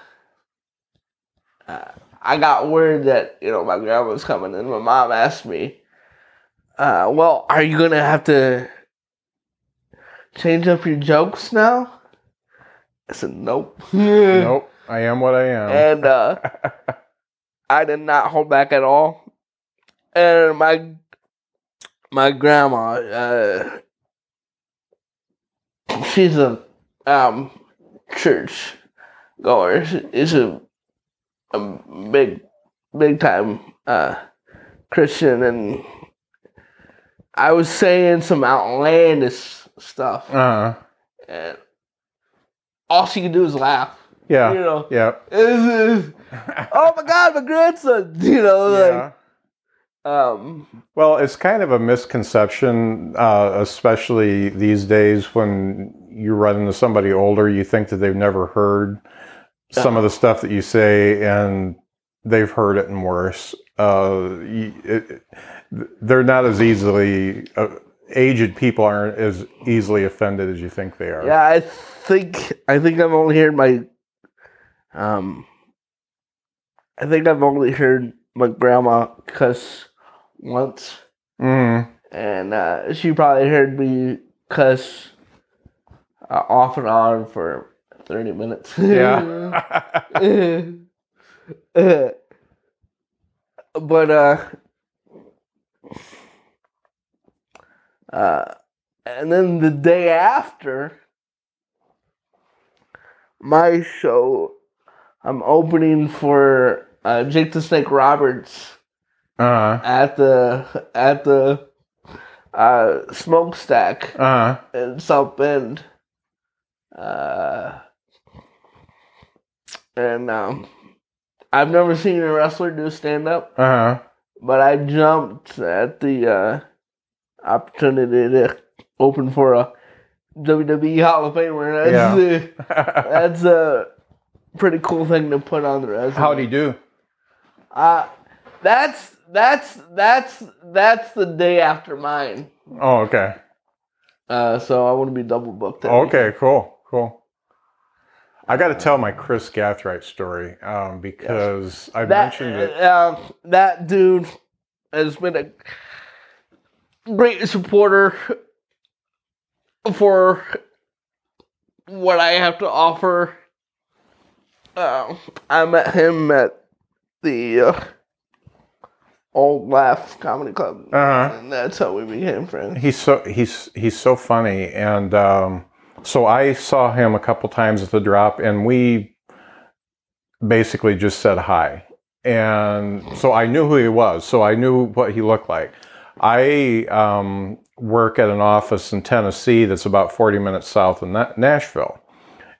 uh, I got word that you know my grandma's coming, and my mom asked me, uh, "Well, are you gonna have to change up your jokes now?" I said, "Nope." Nope. I am what I am. And uh, I did not hold back at all. And my my grandma, uh, she's a um, church goer. Is a a big big time uh, Christian, and I was saying some outlandish stuff, uh-huh. and all she could do is laugh. Yeah. You know, Yeah. Oh my god, my grandson! You know, yeah. like um, Well, it's kind of a misconception, uh, especially these days when you run into somebody older, you think that they've never heard some of the stuff that you say, and they've heard it and worse. Uh, it, they're not as easily, uh, aged people aren't as easily offended as you think they are. yeah, I think I think I've only heard my um, I think I've only heard my grandma cuss once, Mm, and uh, she probably heard me cuss uh, off and on for thirty minutes. yeah. but uh uh and then the day after my show i'm opening for uh jake the snake roberts uh, at the at the uh smokestack uh, in South Bend. Uh, and um, I've never seen a wrestler do stand up, uh, but I jumped at the uh, opportunity to open for a WWE Hall of Famer. That's, uh, that's a pretty cool thing to put on the resume. How'd he do? Uh, that's that's that's that's the day after mine. Oh, okay. Uh, so I want to be double booked. Okay, cool, cool. I got to tell my Chris Gathright story um, because I that mentioned it. uh, that dude has been a great supporter for what I have to offer. Uh, I met him at the uh, Old Laugh Comedy Club, Uh-huh. and that's how we became friends. He's so he's he's so funny, and um, so I saw him a couple times at the drop, and we basically just said hi, and so I knew who he was, so I knew what he looked like. I um, work at an office in Tennessee that's about forty minutes south of Na- Nashville.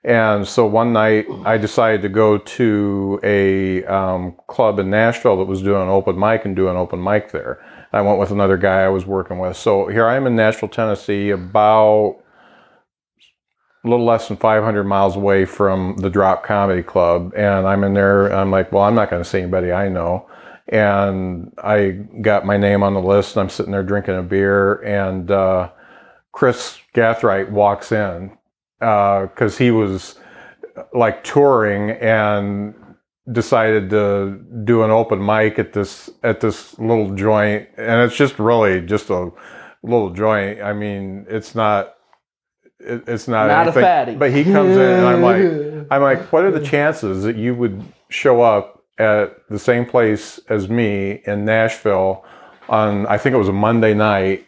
And so one night I decided to go to a um, club in Nashville that was doing an open mic and do an open mic there. I went with another guy I was working with. So here I am in Nashville, Tennessee, about a little less than 500 miles away from the Drop Comedy Club. And I'm in there. I'm like, well, I'm not going to see anybody I know. And I got my name on the list and I'm sitting there drinking a beer. And uh, Chris Gathright walks in Uh, because he was like touring and decided to do an open mic at this at this little joint. And it's just really just a little joint. I mean it's not it, it's not, Not a anything, fatty. but he comes in and i'm like i'm like what are the chances that you would show up at the same place as me in nashville on i think it was a monday night?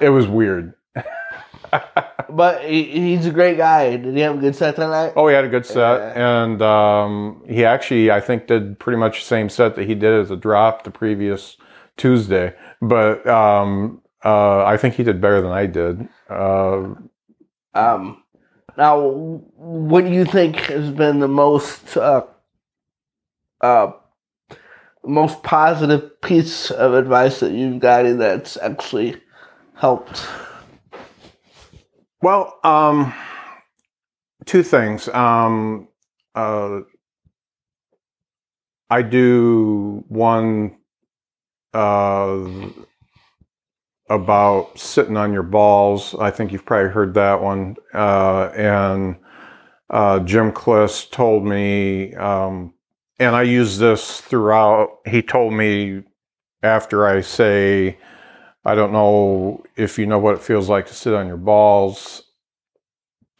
It was weird but he, he's a great guy. Did he have a good set that night? Oh, he had a good set, and um, he actually, I think, did pretty much the same set that he did as a drop the previous Tuesday. But um, uh, I think he did better than I did. Uh, Um, now, what do you think has been the most uh, uh, most positive piece of advice that you've gotten that's actually helped? Well, um, two things. Um, uh, I do one uh, about sitting on your balls. I think you've probably heard that one. Uh, and uh, Jim Kliss told me, um, and I use this throughout. He told me after I say, I don't know if you know what it feels like to sit on your balls,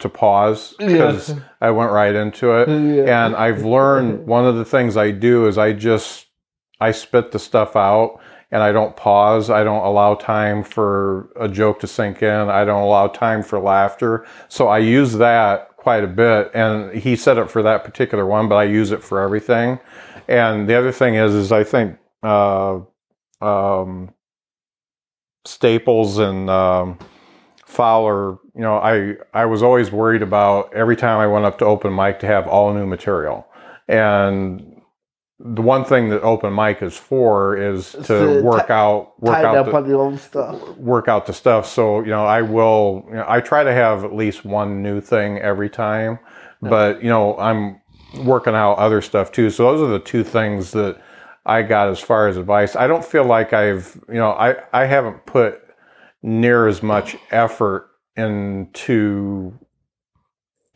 to pause because I went right into it. Yeah. And I've learned one of the things I do is I just I spit the stuff out and I don't pause. I don't allow time for a joke to sink in. I don't allow time for laughter. So I use that quite a bit. And he set it for that particular one, but I use it for everything. And the other thing is, is I think uh, um, Staples and um, Fowler, you know, I I was always worried about every time I went up to open mic to have all new material. And the one thing that open mic is for is to to work ti- out work out up the, on the old stuff. work out the stuff. So, you know, I will, you know, I try to have at least one new thing every time, but, you know, I'm working out other stuff too. So those are the two things that I got as far as advice. I don't feel like I've, you know, I, I haven't put near as much effort into,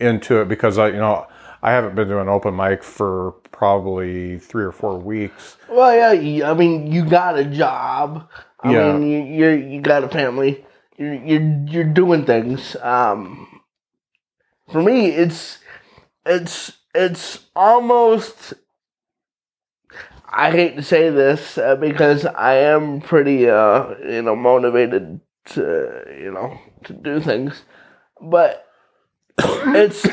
into it because I, you know, I haven't been to an open mic for probably three or four weeks. Well, yeah. I mean, you got a job. I Yeah. mean, you you're, you got a family. You're you're you're doing things. Um, for me, it's it's it's almost. I hate to say this uh, because I am pretty, uh, you know, motivated to, you know, to do things, but it's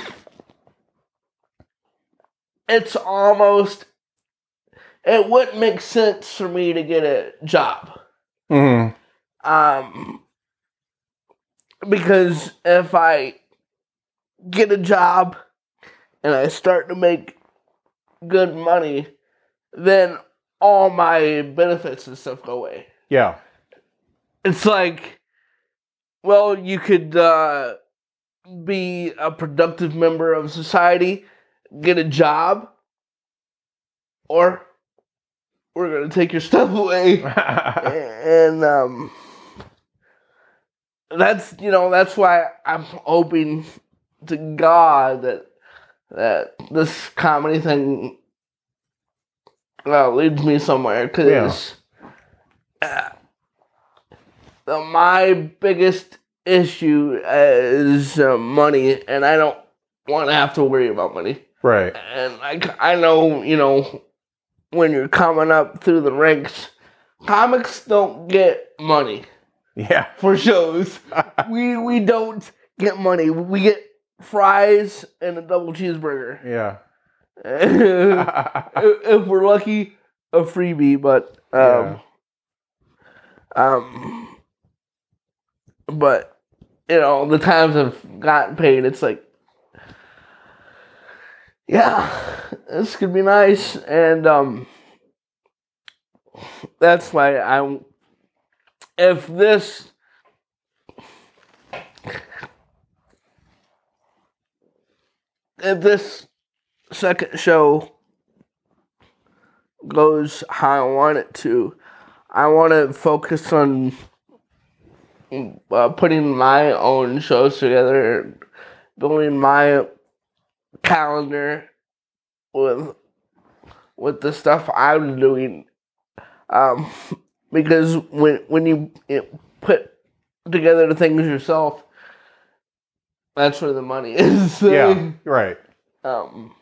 it's almost it wouldn't make sense for me to get a job. Mm-hmm. Um because if I get a job and I start to make good money, then all my benefits and stuff go away. Yeah. It's like well, you could uh be a productive member of society, get a job, or we're gonna take your stuff away. and um that's you know that's why I'm hoping to God that that this comedy thing uh, leads me somewhere because uh, my biggest issue is uh, money, and I don't want to have to worry about money. Right. And I, I know, you know, when you're coming up through the ranks, comics don't get money Yeah. for shows. we we don't get money. We get fries and a double cheeseburger. Yeah. If we're lucky, a freebie, but um, um, but you know the times I've gotten paid, it's like, yeah, this could be nice, and um, that's why I'm. If this. If this second show goes how I want it to. I want to focus on uh, putting my own shows together, building my calendar with with the stuff I'm doing. Um, because when when you, you put together the things yourself, that's where the money is. yeah. Right. um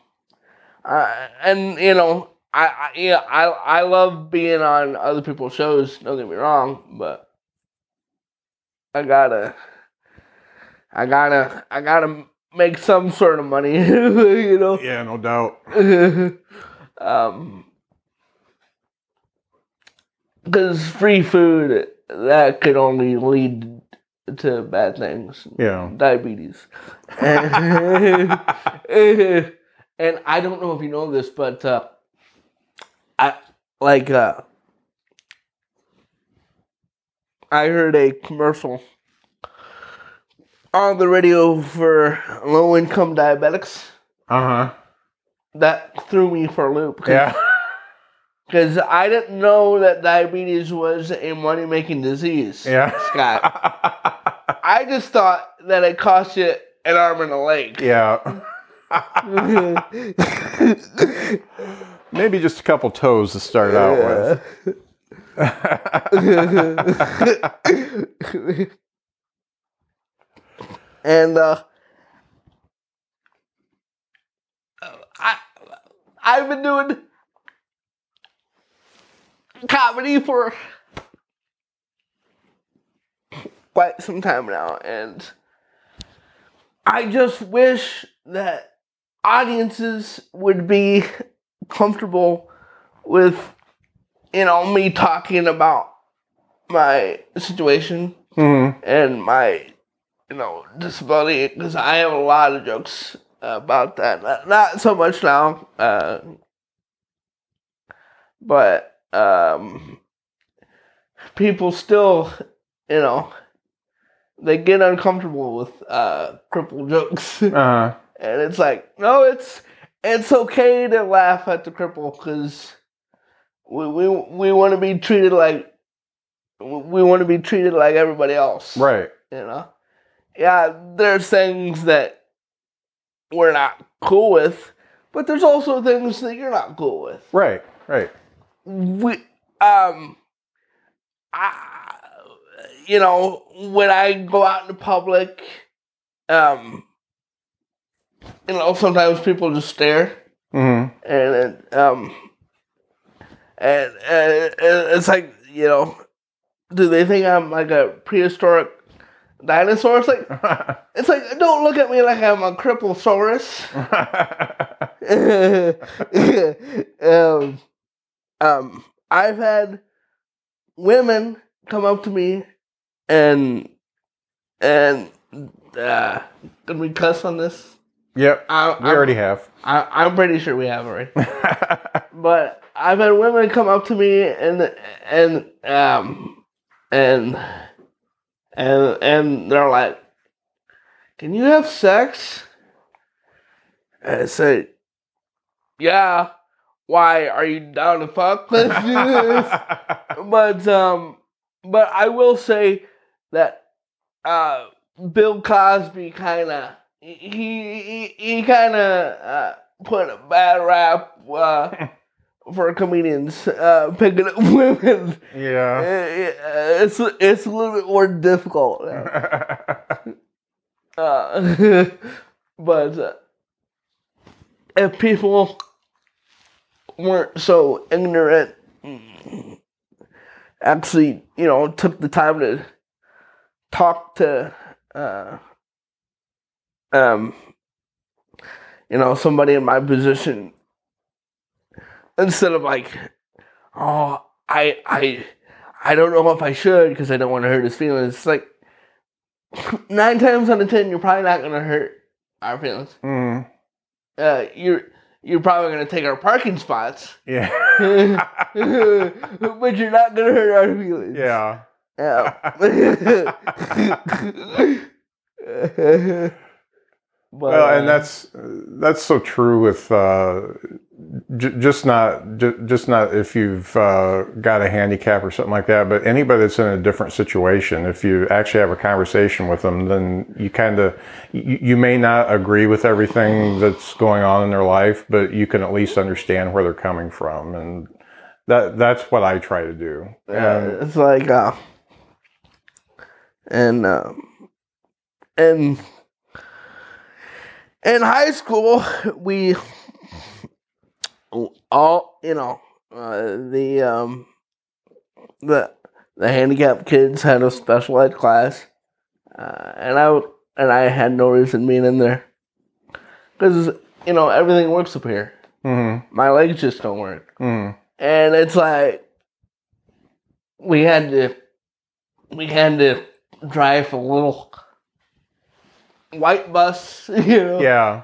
uh, and you know I, I yeah I I love being on other people's shows. Don't get me wrong, but I gotta I gotta I gotta make some sort of money. you know. Yeah. No doubt. um, because free food that could only lead to bad things Yeah. diabetes. and, I don't know if you know this, but uh, I like uh, I heard a commercial on the radio for low income diabetics Uh huh. that threw me for a loop. Yeah. Because I didn't know that diabetes was a money making disease. Yeah. Scott. I just thought that it cost you an arm and a leg. yeah. Maybe just a couple toes to start out with. and uh, I I've been doing comedy for quite some time now, and I just wish that audiences would be comfortable with you know me talking about my situation Mhm. and my you know disability because I have a lot of jokes about that. Not, not so much now, uh, but um, people still, you know, they get uncomfortable with uh, cripple jokes, and it's like, no, it's it's okay to laugh at the cripple because we we we want to be treated like we want to be treated like everybody else, right. you know yeah there's things that we're not cool with but there's also things that you're not cool with Right. Right. we um I, you know when i go out in the public um you know sometimes people just stare. Hmm and it, um and, and it's like you know do they think i'm like a prehistoric dinosaur? It's like it's like don't look at me like i'm a cripplesaurus um, um, I've had women come up to me and and uh, can we cuss on this? Yep. I, We already have. I, I'm pretty sure we have already. but I've had women come up to me and and um and and and they're like, "Can you have sex?" And I say, "Yeah." Why are you down to fuck? Let's do this. but um, but I will say that uh, Bill Cosby kind of he he, he kind of uh, put a bad rap uh, for comedians uh, picking up women. yeah. Uh, It's it's a little bit more difficult. Uh, but uh, if people weren't so ignorant, actually, you know, took the time to talk to, uh, um, you know, somebody in my position, instead of like, oh, I, I, I don't know if I should because I don't want to hurt his feelings. It's like nine times out of ten, you're probably not going to hurt our feelings. Mm, Uh, you're you're probably going to take our parking spots, yeah. but you're not going to hurt our feelings. yeah. Yeah. but, Well, and uh, that's that's so true with uh, j- just not j- just not if you've uh, got a handicap or something like that, but anybody that's in a different situation. If you actually have a conversation with them, then you kind of you, you may not agree with everything that's going on in their life, but you can at least understand where they're coming from, and that that's what I try to do. Yeah, And it's like uh and um and in high school we all you know uh, the um the the handicapped kids had a special ed class uh, and I would, and I had no reason being in there. Because you know everything works up here. Mhm, my legs just don't work. Mhm. and it's like we had to we had to drive a little white bus, you know. yeah,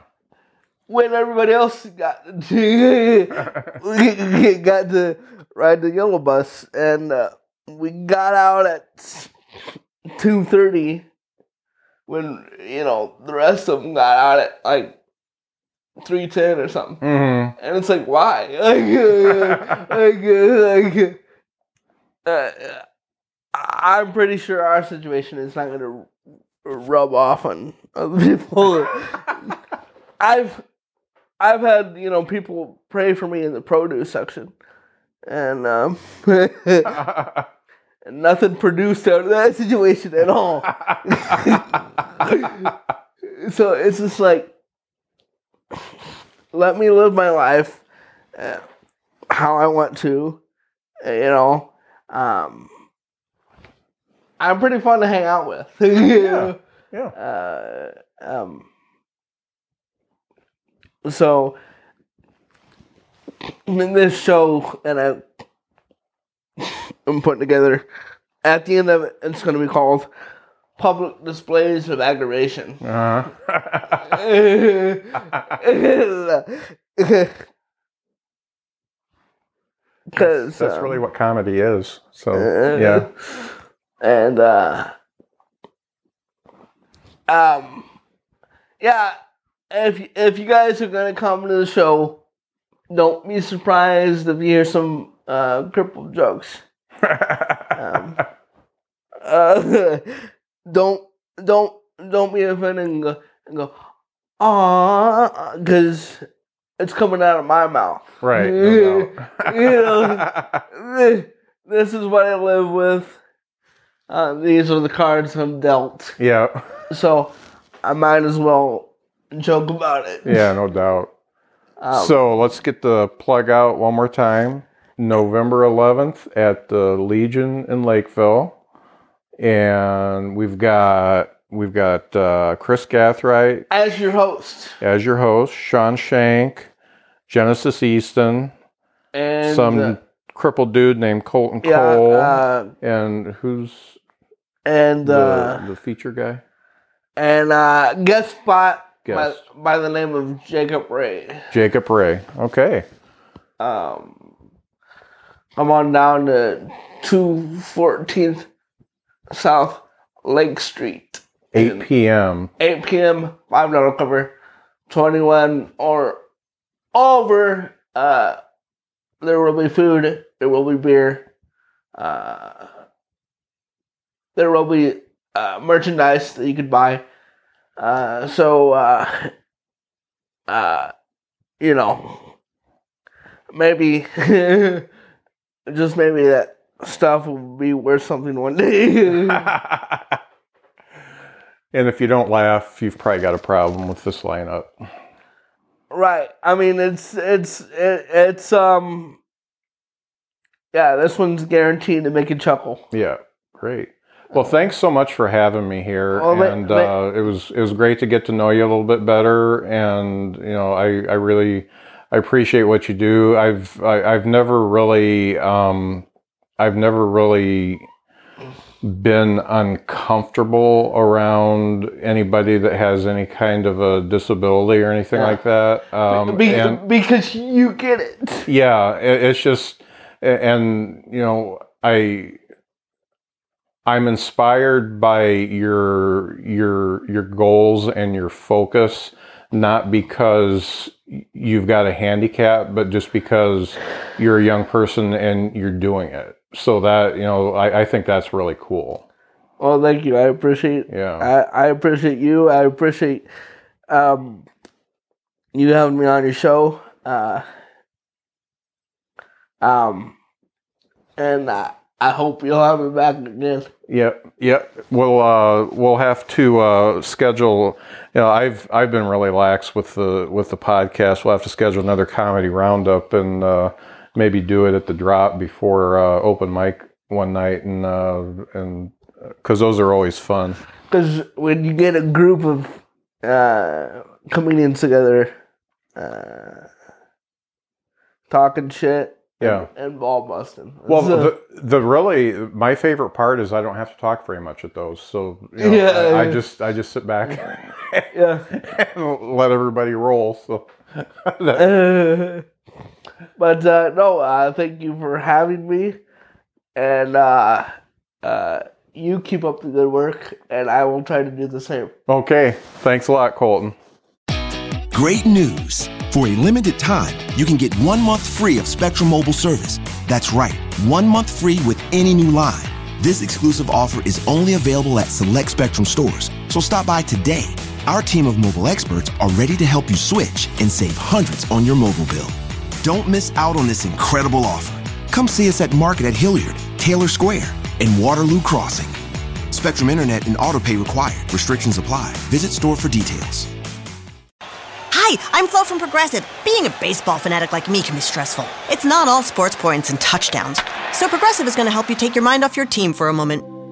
When everybody else got to got to ride the yellow bus, and uh, we got out at two thirty. When you know the rest of them got out at like three ten or something. mhm. And it's like, why? Like, uh, like, uh, uh, I'm pretty sure our situation is not going to rub off on other people. I've I've had you know people pray for me in the produce section, and um, and nothing produced out of that situation at all. so it's just like let me live my life uh, how I want to. You know, um, I'm pretty fun to hang out with. know? yeah. uh, um, so in this show that I am putting together, at the end of it, it's going to be called "Public Displays of Aggravation." Uh-huh. Because That's really what comedy is. So Uh, yeah, and uh um yeah if if you guys are gonna come to the show don't be surprised if you hear some uh crippled jokes um, uh, don't don't don't be offended and go, and go ah because it's coming out of my mouth right. no you know this is what I live with. Uh, these are the cards I'm dealt. yeah, So I might as well joke about it. yeah, no doubt. Um, so let's get the plug out one more time. November 11th at the Legion in Lakeville, and we've got we've got uh, Chris Gathright as your host as your host, Sean Shank, Genesis Easton, and some uh, crippled dude named Colton yeah, Cole, uh, and who's and the, uh, the feature guy? and uh, guest spot by, Guest. by the name of Jacob Ray. Jacob Ray. Okay. Um, come on down to two fourteenth South Lake Street. 8 p.m. 8 p.m. five dollar cover, twenty one or over. Uh, there will be food. There will be beer. Uh, there will be uh, merchandise that you could buy. Uh, so, uh, uh, you know, maybe just maybe that stuff will be worth something one day. And if you don't laugh, you've probably got a problem with this lineup. Right. I mean, it's it's it, it's um. Yeah, this one's guaranteed to make you chuckle. Yeah, great. Well, thanks so much for having me here, Well, and ma- uh, it was it was great to get to know you a little bit better. And you know, I I really I appreciate what you do. I've I, I've never really um, I've never really been uncomfortable around anybody that has any kind of a disability or anything like that. Um, Be- and- because you get it. yeah it, it's just and you know i i'm inspired by your your your goals and your focus not because you've got a handicap but just because you're a young person and you're doing it so that you know i, I think that's really cool Well, thank you. I appreciate. Yeah. I, I appreciate you. I appreciate um, you having me on your show. Uh, um, and uh, I hope you'll have me back again. Yep, yep. We'll uh, we'll have to uh, schedule. You know, I've I've been really lax with the with the podcast. We'll have to schedule another comedy roundup and uh, maybe do it at the drop before uh, open mic one night, and uh, and because those are always fun. Because when you get a group of uh, comedians together, uh, talking shit, Yeah. and, and ball busting. Well, the, the really my favorite part is I don't have to talk very much at those. So you know, Yeah, I, I just I just sit back yeah. and let everybody roll. So that- but uh, no, uh, thank you for having me, and uh, uh, you keep up the good work, and I will try to do the same. okay, thanks a lot, Colton. Great news! For a limited time, you can get one month free of Spectrum Mobile service. That's right, one month free with any new line. This exclusive offer is only available at select Spectrum stores, so stop by today. Our team of mobile experts are ready to help you switch and save hundreds on your mobile bill. Don't miss out on this incredible offer. Come see us at Market at Hilliard, Taylor Square, and Waterloo Crossing. Spectrum Internet and autopay required. Restrictions apply. Visit store for details. Hi, I'm Flo from Progressive. Being a baseball fanatic like me can be stressful. It's not all sports points and touchdowns. So Progressive is going to help you take your mind off your team for a moment.